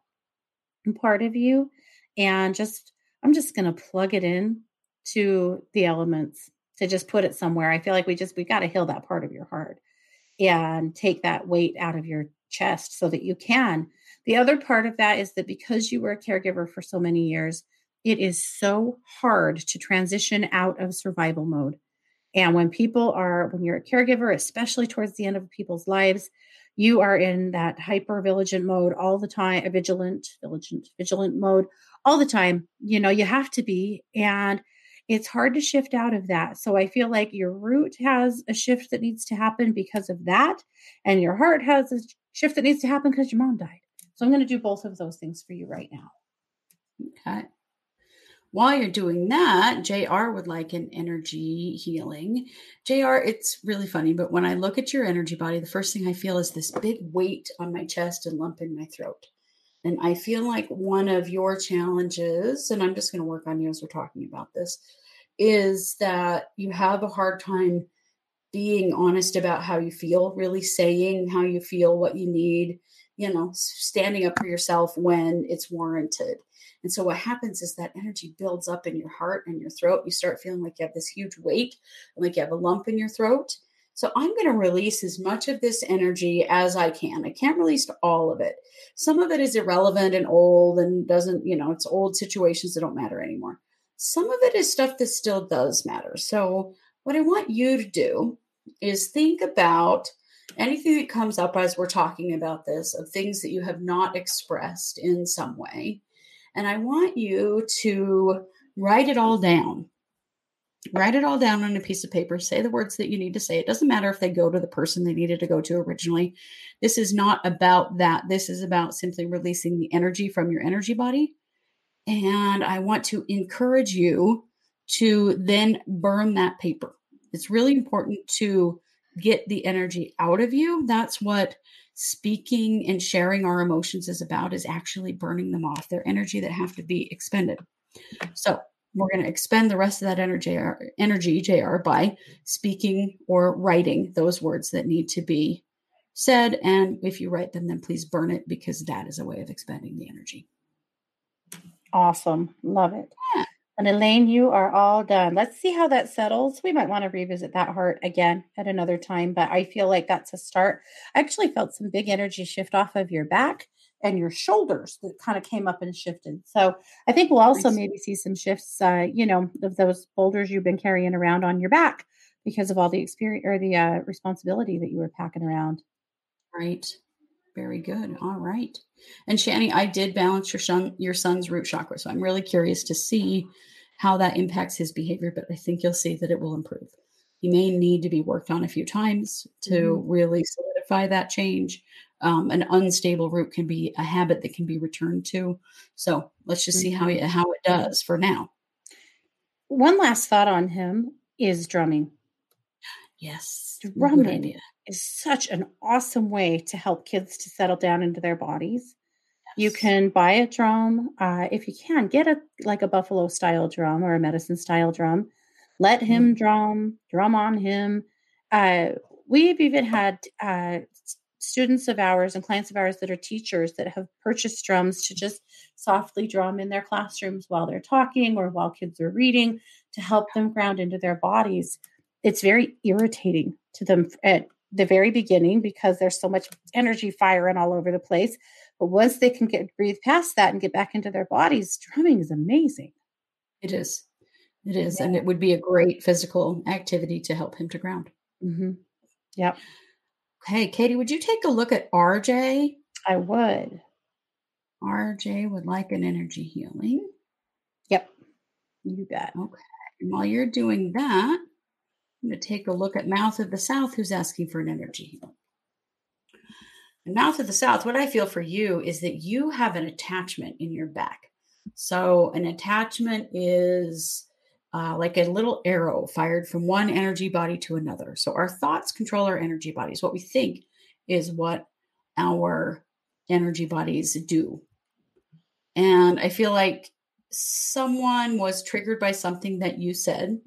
part of you and just i'm just going to plug it in to the elements to just put it somewhere. I feel like we just we got to heal that part of your heart and take that weight out of your chest so that you can. The other part of that is that because you were a caregiver for so many years, it is so hard to transition out of survival mode. And when people are, when you're a caregiver, especially towards the end of people's lives, you are in that hyper vigilant mode all the time, a vigilant, vigilant, vigilant mode all the time. You know, you have to be. And it's hard to shift out of that. So I feel like your root has a shift that needs to happen because of that. And your heart has a shift that needs to happen because your mom died. So I'm going to do both of those things for you right now. Okay. While you're doing that, JR would like an energy healing. JR, it's really funny, but when I look at your energy body, the first thing I feel is this big weight on my chest and lump in my throat. And I feel like one of your challenges, and I'm just going to work on you as we're talking about this, is that you have a hard time being honest about how you feel, really saying how you feel, what you need, you know, standing up for yourself when it's warranted. And so what happens is that energy builds up in your heart and your throat. You start feeling like you have this huge weight, and like you have a lump in your throat. So I'm going to release as much of this energy as I can. I can't release all of it. Some of it is irrelevant and old and doesn't, you know, it's old situations that don't matter anymore. some of it is stuff that still does matter. So, what I want you to do is think about anything that comes up as we're talking about this of things that you have not expressed in some way. And I want you to write it all down. Write it all down on a piece of paper. Say the words that you need to say. It doesn't matter if they go to the person they needed to go to originally. This is not about that. This is about simply releasing the energy from your energy body. And I want to encourage you to then burn that paper. It's really important to get the energy out of you. That's what speaking and sharing our emotions is about is actually burning them off. They're energy that have to be expended. So we're going to expend the rest of that energy, er, energy, JR, by speaking or writing those words that need to be said. And if you write them, then please burn it because that is a way of expending the energy. Awesome. Love it. And Elaine, you are all done. Let's see how that settles. We might want to revisit that heart again at another time, but I feel like that's a start. I actually felt some big energy shift off of your back and your shoulders that kind of came up and shifted. So I think we'll also maybe see some shifts, uh, you know, of those boulders you've been carrying around on your back because of all the experience or the uh, responsibility that you were packing around. Right. Very good. All right. And Shani, I did balance your son your son's root chakra. So I'm really curious to see how that impacts his behavior, but I think you'll see that it will improve. He may need to be worked on a few times to mm-hmm. really solidify that change. Um, an unstable root can be a habit that can be returned to. So let's just mm-hmm. see how he, how it does for now. One last thought on him is drumming. Yes, drumming is such an awesome way to help kids to settle down into their bodies. Yes. You can buy a drum. Uh, if you can, get a like a buffalo style drum or a medicine style drum. Let him mm. drum, drum on him. Uh, we've even had uh, students of ours and clients of ours that are teachers that have purchased drums to just softly drum in their classrooms while they're talking or while kids are reading to help them ground into their bodies. It's very irritating to them at the very beginning because there's so much energy firing all over the place. But once they can get breathe past that and get back into their bodies, drumming is amazing. It is. It is. Yeah. And it would be a great physical activity to help him to ground. Mm-hmm. Yep. Hey, Katie, would you take a look at RJ? I would. RJ would like an energy healing. Yep. You bet. Okay. And while you're doing that, I'm going to take a look at Mouth of the South, who's asking for an energy healing. And Mouth of the South, what I feel for you is that you have an attachment in your back. So, an attachment is uh, like a little arrow fired from one energy body to another. So, our thoughts control our energy bodies. What we think is what our energy bodies do. And I feel like someone was triggered by something that you said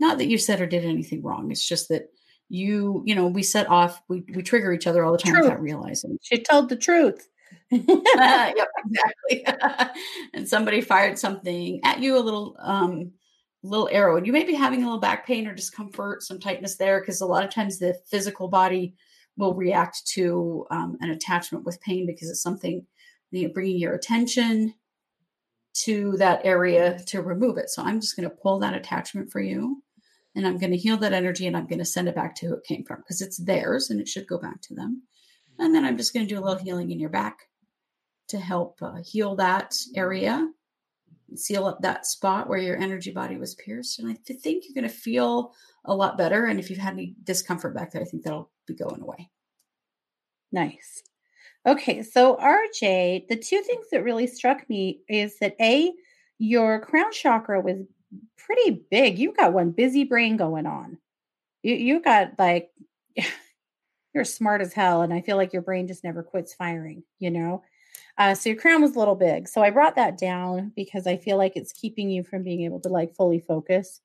not that you said or did anything wrong. It's just that you, you know, we set off, we, we trigger each other all the time truth. without realizing. She told the truth. uh, yep, exactly. and somebody fired something at you, a little um, little arrow, and you may be having a little back pain or discomfort, some tightness there, because a lot of times the physical body will react to um, an attachment with pain because it's something you know, bringing your attention to that area to remove it. So I'm just going to pull that attachment for you and I'm going to heal that energy and I'm going to send it back to who it came from because it's theirs and it should go back to them. And then I'm just going to do a little healing in your back to help uh, heal that area, seal up that spot where your energy body was pierced. And I th- think you're going to feel a lot better. And if you've had any discomfort back there, I think that'll be going away. Nice. Okay, so RJ, the two things that really struck me is that A, your crown chakra was pretty big. You've got one busy brain going on. You you got like you're smart as hell, and I feel like your brain just never quits firing. You know, uh, so your crown was a little big. So I brought that down because I feel like it's keeping you from being able to like fully focus.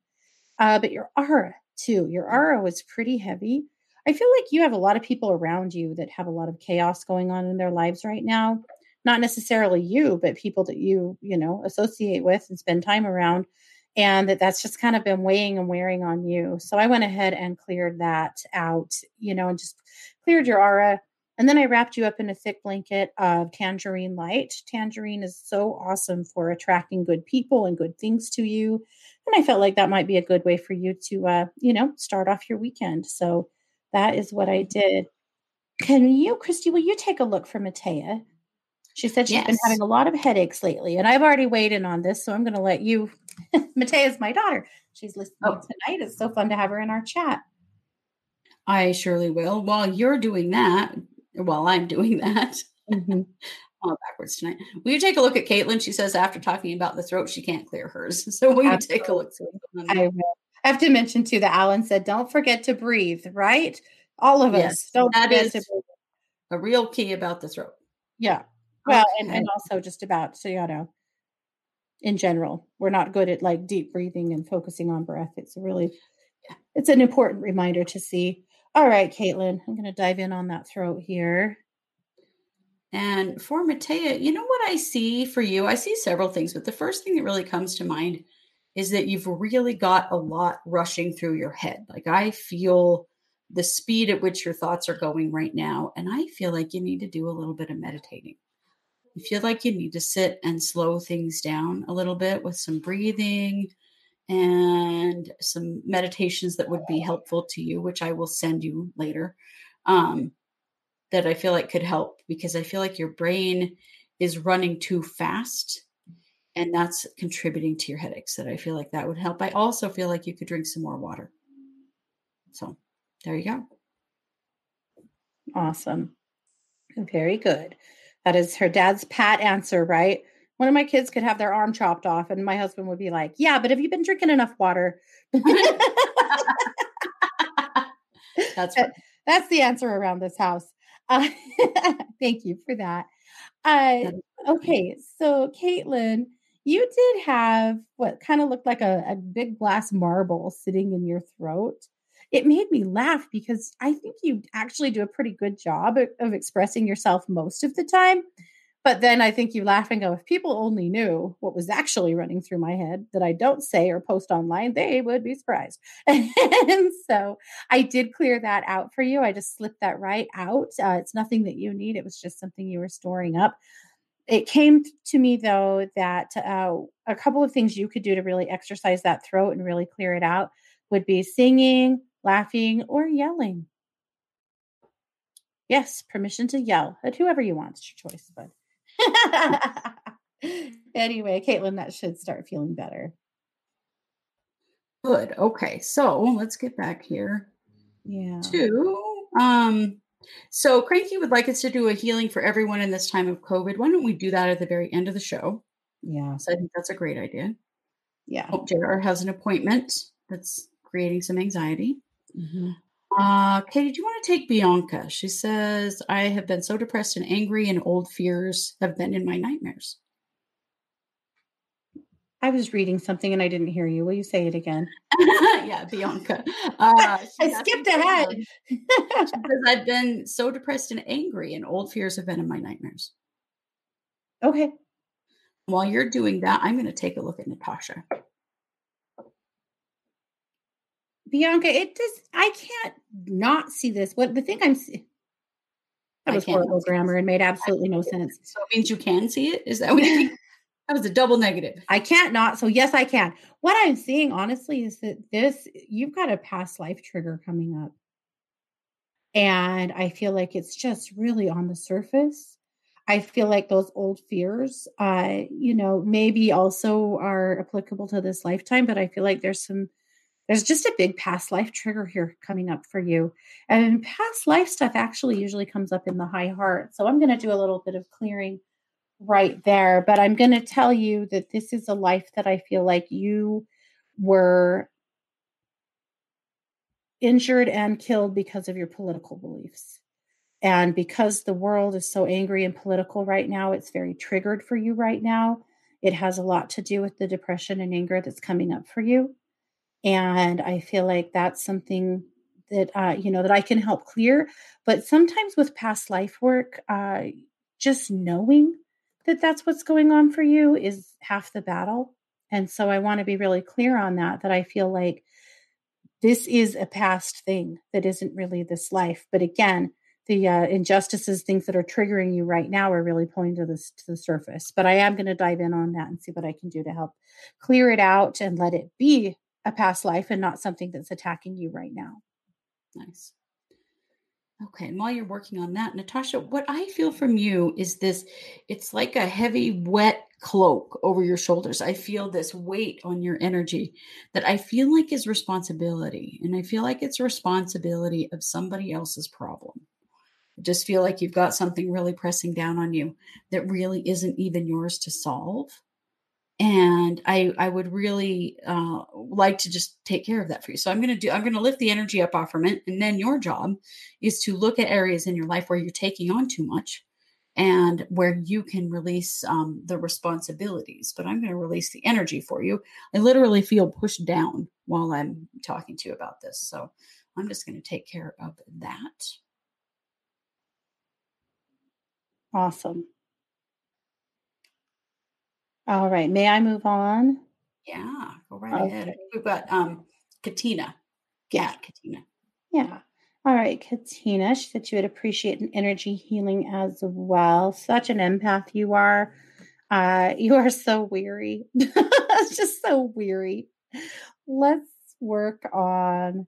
Uh, but your aura too. Your aura was pretty heavy. I feel like you have a lot of people around you that have a lot of chaos going on in their lives right now. Not necessarily you, but people that you, you know, associate with and spend time around and that that's just kind of been weighing and wearing on you. So I went ahead and cleared that out, you know, and just cleared your aura. And then I wrapped you up in a thick blanket of tangerine light. Tangerine is so awesome for attracting good people and good things to you. And I felt like that might be a good way for you to, uh, you know, start off your weekend. So that is what I did. Can you, Kristi, will you take a look for Matea? She said she's yes. been having a lot of headaches lately, and I've already weighed in on this, so I'm going to let you. Matea is my daughter. She's listening oh. tonight. It's so fun to have her in our chat. I surely will. While you're doing that, while I'm doing that, mm-hmm. all backwards tonight. Will you take a look at Caitlin? She says after talking about the throat, she can't clear hers. So will you Absolutely. take a look? I will. I have to mention too that Alan said, "Don't forget to breathe." Right, all of yes, us. Don't that is a real key about the throat. Yeah. Well, and, and also just about so you know, in general, we're not good at like deep breathing and focusing on breath. It's really, it's an important reminder to see. All right, Caitlin, I'm going to dive in on that throat here. And for Matea, you know what I see for you? I see several things, but the first thing that really comes to mind is that you've really got a lot rushing through your head. Like I feel the speed at which your thoughts are going right now, and I feel like you need to do a little bit of meditating. I feel like you need to sit and slow things down a little bit with some breathing and some meditations that would be helpful to you, which I will send you later. Um, that I feel like could help because I feel like your brain is running too fast and that's contributing to your headaches that I feel like that would help. I also feel like you could drink some more water. So, there you go. Awesome. Very good. That is her dad's pat answer, right? One of my kids could have their arm chopped off, and my husband would be like, Yeah, but have you been drinking enough water? that's that's the answer around this house. Uh, thank you for that. Uh, okay, so Caitlin, you did have what kind of looked like a, a big glass marble sitting in your throat. It made me laugh because I think you actually do a pretty good job of, expressing yourself most of the time. But then I think you laugh and go, if people only knew what was actually running through my head that I don't say or post online, they would be surprised. and so I did clear that out for you. I just slipped that right out. Uh, it's nothing that you need, it was just something you were storing up. It came to me though that uh, a couple of things you could do to really exercise that throat and really clear it out would be singing, laughing, or yelling. Yes, permission to yell at whoever you want. It's your choice, but anyway, Caitlin, that should start feeling better. Good. Okay. So let's get back here. Yeah. To um so Cranky would like us to do a healing for everyone in this time of COVID. Why don't we do that at the very end of the show? Yeah. So I think that's a great idea. Yeah. Hope JR has an appointment that's creating some anxiety. Mm-hmm. Uh, Katie, do you want to take Bianca? She says, I have been so depressed and angry, and old fears have been in my nightmares. I was reading something and I didn't hear you. Will you say it again? yeah, Bianca. Uh, I skipped ahead. because I've been so depressed and angry, and old fears have been in my nightmares. Okay. While you're doing that, I'm going to take a look at Natasha. Bianca, it does. I can't not see this. What the thing I'm. That was horrible grammar and made absolutely no sense. So it means you can see it? Is that what you mean? That was a double negative. I can't not. So yes, I can. What I'm seeing honestly is that this you've got a past life trigger coming up. And I feel like it's just really on the surface. I feel like those old fears, uh, you know, maybe also are applicable to this lifetime, but I feel like there's some there's just a big past life trigger here coming up for you. And past life stuff actually usually comes up in the high heart. So I'm going to do a little bit of clearing right there. But I'm going to tell you that this is a life that I feel like you were injured and killed because of your political beliefs. And because the world is so angry and political right now, it's very triggered for you right now. It has a lot to do with the depression and anger that's coming up for you and i feel like that's something that uh, you know that i can help clear but sometimes with past life work uh, just knowing that that's what's going on for you is half the battle and so i want to be really clear on that that i feel like this is a past thing that isn't really this life but again the uh, injustices, things that are triggering you right now, are really pulling to this to the surface. But I am going to dive in on that and see what I can do to help clear it out and let it be a past life and not something that's attacking you right now. Nice. Okay, and while you're working on that, Natasha, what I feel from you is this it's like a heavy, wet cloak over your shoulders. I feel this weight on your energy that I feel like is responsibility. And I feel like it's responsibility of somebody else's problem. I just feel like you've got something really pressing down on you that really isn't even yours to solve and i i would really uh, like to just take care of that for you. So i'm going to do i'm going to lift the energy up offerment and then your job is to look at areas in your life where you're taking on too much and where you can release um, the responsibilities. But i'm going to release the energy for you. I literally feel pushed down while i'm talking to you about this. So i'm just going to take care of that. Awesome all right. May I move on? Yeah, go right okay. ahead. We've got um Katina. Yeah, Katina. Yeah. All right, Katina. She said you would appreciate an energy healing as well. Such an empath you are. Uh, you are so weary. it's just so weary. Let's work on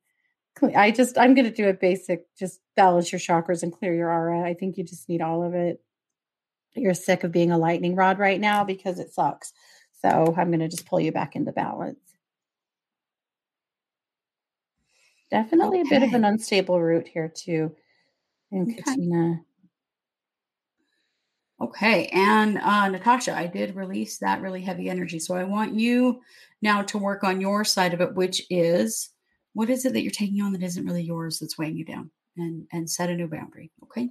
I just I'm gonna do a basic just balance your chakras and clear your aura. I think you just need all of it you're sick of being a lightning rod right now because it sucks. So I'm going to just pull you back into balance. Definitely okay. a bit of an unstable root here too in okay. Katina. Okay, and uh, Natasha, I did release that really heavy energy. So I want you now to work on your side of it, which is what is it that you're taking on that isn't really yours that's weighing you down, and and set a new boundary. Okay.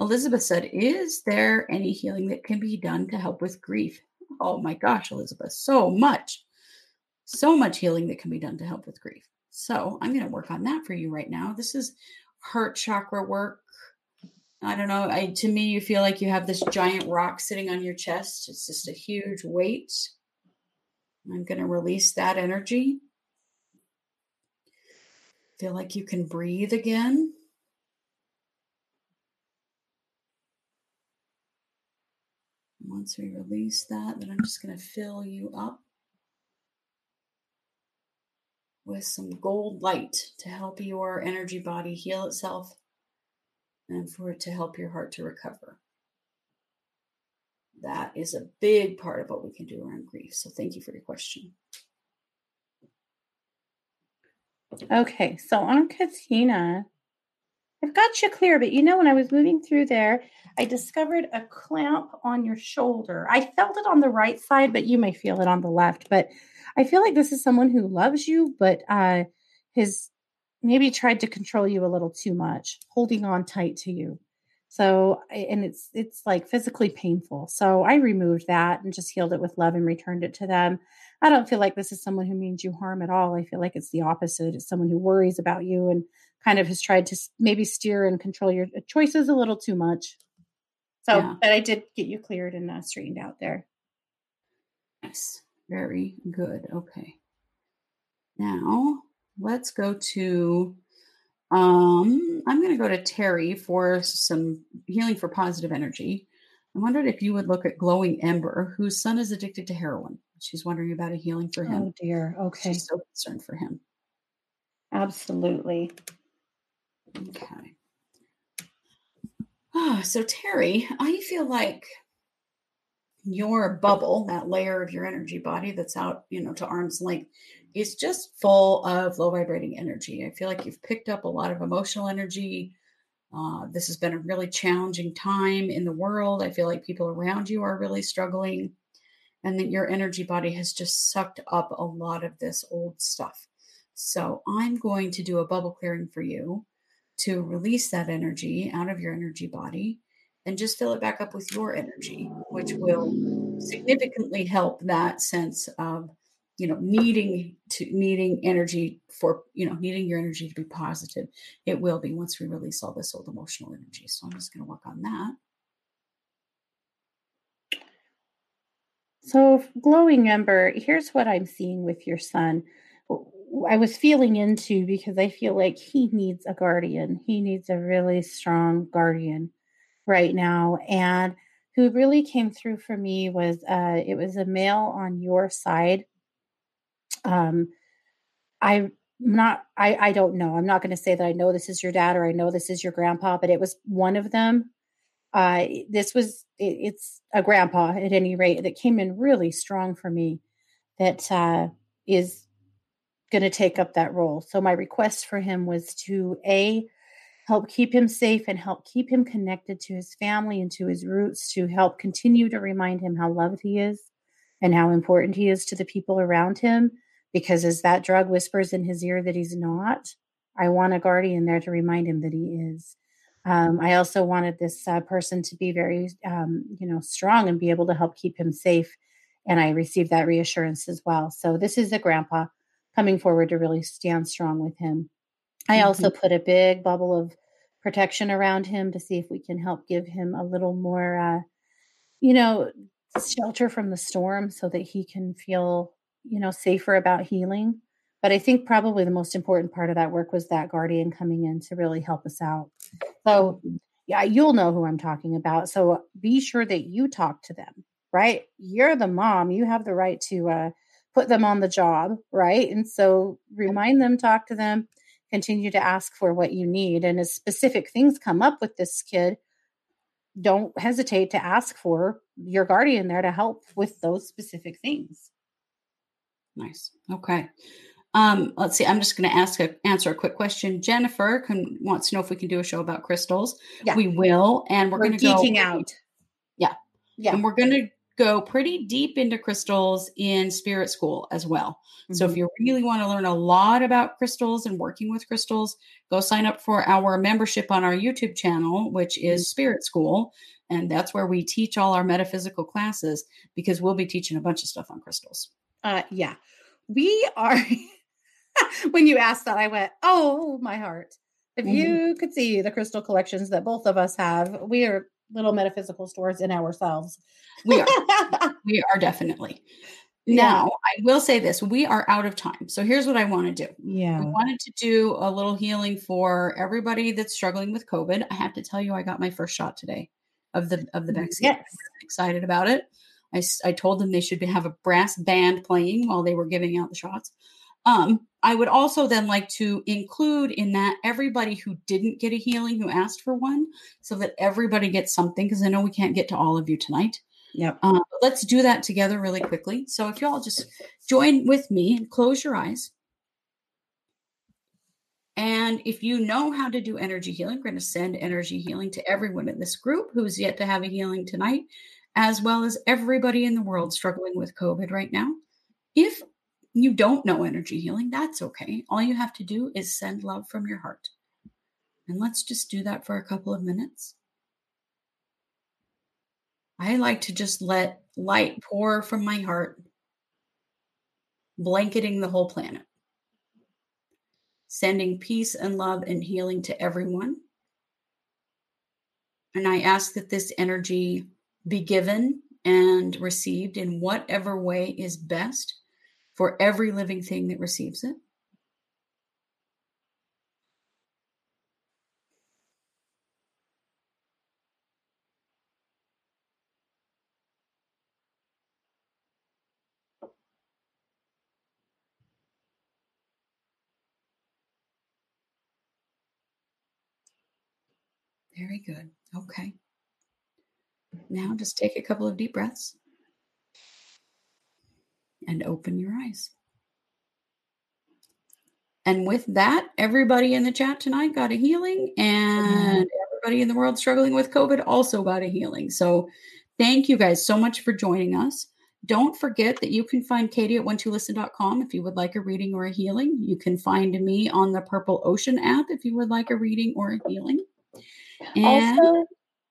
Elizabeth said, Is there any healing that can be done to help with grief? Oh my gosh, Elizabeth, so much, so much healing that can be done to help with grief. So I'm going to work on that for you right now. This is heart chakra work. I don't know. I to me, you feel like you have this giant rock sitting on your chest. It's just a huge weight. I'm going to release that energy. Feel like you can breathe again. Once we release that, then I'm just going to fill you up with some gold light to help your energy body heal itself and for it to help your heart to recover. That is a big part of what we can do around grief. So thank you for your question. Okay, so on Katina, I've got you clear, but you know, when I was moving through there, I discovered a clamp on your shoulder. I felt it on the right side, but you may feel it on the left. But I feel like this is someone who loves you, but uh, has maybe tried to control you a little too much, holding on tight to you. So, and it's it's like physically painful. So I removed that and just healed it with love and returned it to them. I don't feel like this is someone who means you harm at all. I feel like it's the opposite. It's someone who worries about you and kind of has tried to maybe steer and control your uh, choices a little too much. So, yeah. but I did get you cleared and uh, straightened out there. Yes, very good. Okay. Now let's go to. Um, I'm going to go to Terry for some healing for positive energy. I wondered if you would look at Glowing Ember, whose son is addicted to heroin. She's wondering about a healing for him. Oh dear. Okay. She's so concerned for him. Absolutely. Okay. Oh, so Terry, I feel like your bubble, that layer of your energy body that's out, you know, to arm's length, is just full of low vibrating energy. I feel like you've picked up a lot of emotional energy. Uh, this has been a really challenging time in the world. I feel like people around you are really struggling, and that your energy body has just sucked up a lot of this old stuff. So, I'm going to do a bubble clearing for you to release that energy out of your energy body and just fill it back up with your energy, which will significantly help that sense of you know needing to needing energy for you know needing your energy to be positive. It will be once we release all this old emotional energy. So i'm just going to work on that. So glowing ember here's what i'm seeing with your son I was feeling into because I feel like he needs a guardian. He needs a really strong guardian right now. And who really came through for me was uh it was a male on your side. Um I'm not I I don't know. I'm not going to say that I know this is your dad or I know this is your grandpa, but it was one of them. Uh this was it, it's a grandpa at any rate that came in really strong for me that uh is going to take up that role. So my request for him was to a help keep him safe and help keep him connected to his family and to his roots to help continue to remind him how loved he is and how important he is to the people around him because as that drug whispers in his ear that he's not i want a guardian there to remind him that he is. Um, i also wanted this uh, person to be very um, you know strong and be able to help keep him safe and i received that reassurance as well. So this is a grandpa coming forward to really stand strong with him I also mm-hmm. put a big bubble of protection around him to see if we can help give him a little more, uh, you know, shelter from the storm so that he can feel, you know, safer about healing. But I think probably the most important part of that work was that guardian coming in to really help us out. So, mm-hmm. yeah, you'll know who I'm talking about. So be sure that you talk to them, right? You're the mom, you have the right to uh, put them on the job, right? And so remind them, talk to them continue to ask for what you need. And as specific things come up with this kid, don't hesitate to ask for your guardian there to help with those specific things. Nice. Okay. Um, let's see. I'm just going to ask a, answer a quick question. Jennifer can, wants to know if we can do a show about crystals. Yeah. We will, and we're, we're going to geeking go, out. Yeah, yeah, and we're going to go pretty deep into crystals in spirit school as well. Mm-hmm. So if mm-hmm. you really want to learn a lot about crystals and working with crystals, go sign up for our membership on our YouTube channel, which is mm-hmm. Spirit School. And that's where we teach all our metaphysical classes because we'll be teaching a bunch of stuff on crystals. Uh, yeah. We are, when you asked that, I went, oh, my heart. If mm-hmm. you could see the crystal collections that both of us have, we are little metaphysical stores in ourselves. We are. we are definitely. Now, I will say this we are out of time. So here's what I want to do. Yeah. I wanted to do a little healing for everybody that's struggling with COVID. I have to tell you, I got my first shot today of the of the vaccine. Yes. I'm excited about it. I, I told them they should have a brass band playing while they were giving out the shots. Um, I would also then like to include in that everybody who didn't get a healing who asked for one so that everybody gets something because I know we can't get to all of you tonight. Yep. Uh, let's do that together really quickly. So if you all just join with me and close your eyes. And if you know how to do energy healing, we're going to send energy healing to everyone in this group who's yet to have a healing tonight, as well as everybody in the world struggling with COVID right now. If you don't know energy healing, that's okay. All you have to do is send love from your heart. And let's just do that for a couple of minutes. I like to just let light pour from my heart, blanketing the whole planet, sending peace and love and healing to everyone. And I ask that this energy be given and received in whatever way is best for every living thing that receives it. Very good. Okay. Now just take a couple of deep breaths and open your eyes. And with that, everybody in the chat tonight got a healing, and everybody in the world struggling with COVID also got a healing. So, thank you guys so much for joining us. Don't forget that you can find Katie at 12listen.com if you would like a reading or a healing. You can find me on the Purple Ocean app if you would like a reading or a healing. And also,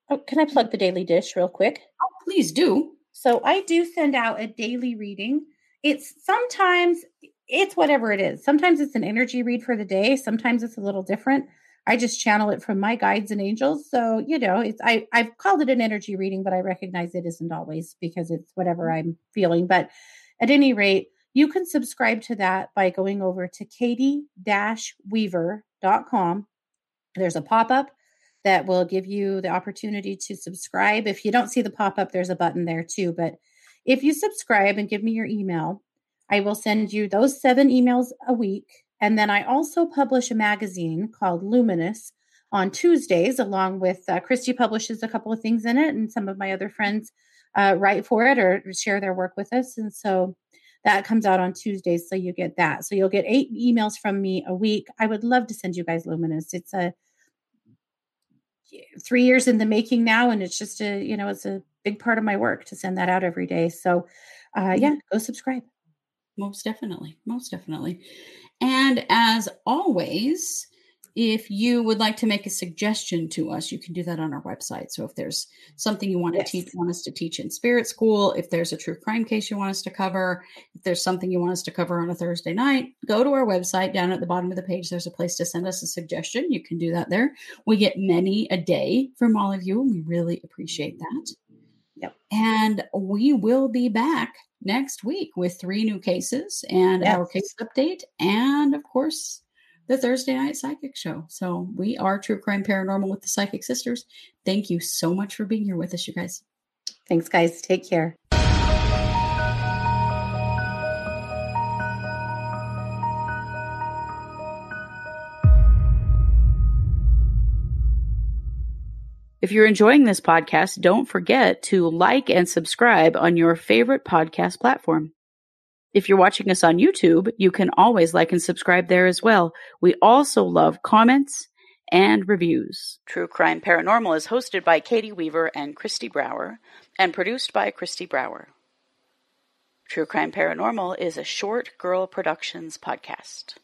oh, can I plug the daily dish real quick? Oh, please do. So I do send out a daily reading it's sometimes it's whatever it is. Sometimes it's an energy read for the day. Sometimes it's a little different. I just channel it from my guides and angels. So, you know, it's I I've called it an energy reading, but I recognize it isn't always because it's whatever mm-hmm. I'm feeling. But at any rate, You can subscribe to that by going over to katie-weaver.com. There's a pop up that will give you the opportunity to subscribe. If you don't see the pop up, there's a button there too. But if you subscribe and give me your email, I will send you those seven emails a week. And then I also publish a magazine called Luminous on Tuesdays, along with uh, Kristi publishes a couple of things in it, and some of my other friends uh, write for it or share their work with us. And so that comes out on Tuesdays. So you get that. So you'll get eight emails from me a week. I would love to send you guys Luminous. It's a three years in the making now, and it's just a, you know, it's a big part of my work to send that out every day. So uh, yeah, go subscribe. Most definitely. Most definitely. And as always, if you would like to make a suggestion to us, you can do that on our website. So if there's something you want yes. to teach, want us to teach in spirit school, if there's a true crime case you want us to cover, if there's something you want us to cover on a Thursday night, go to our website. Down at the bottom of the page, there's a place to send us a suggestion. You can do that there. We get many a day from all of you, and we really appreciate mm-hmm. that. Yep. And we will be back next week with three new cases and yes. our case update, and of course the Thursday Night Psychic Show. So we are True Crime Paranormal with the Psychic Sisters. Thank you so much for being here with us, you guys. Thanks, guys. Take care. If you're enjoying this podcast, don't forget to like and subscribe on your favorite podcast platform. If you're watching us on YouTube, you can always like and subscribe there as well. We also love comments and reviews. True Crime Paranormal is hosted by Katie Weaver and Kristi Brower and produced by Kristi Brower. True Crime Paranormal is a Short Girl Productions podcast.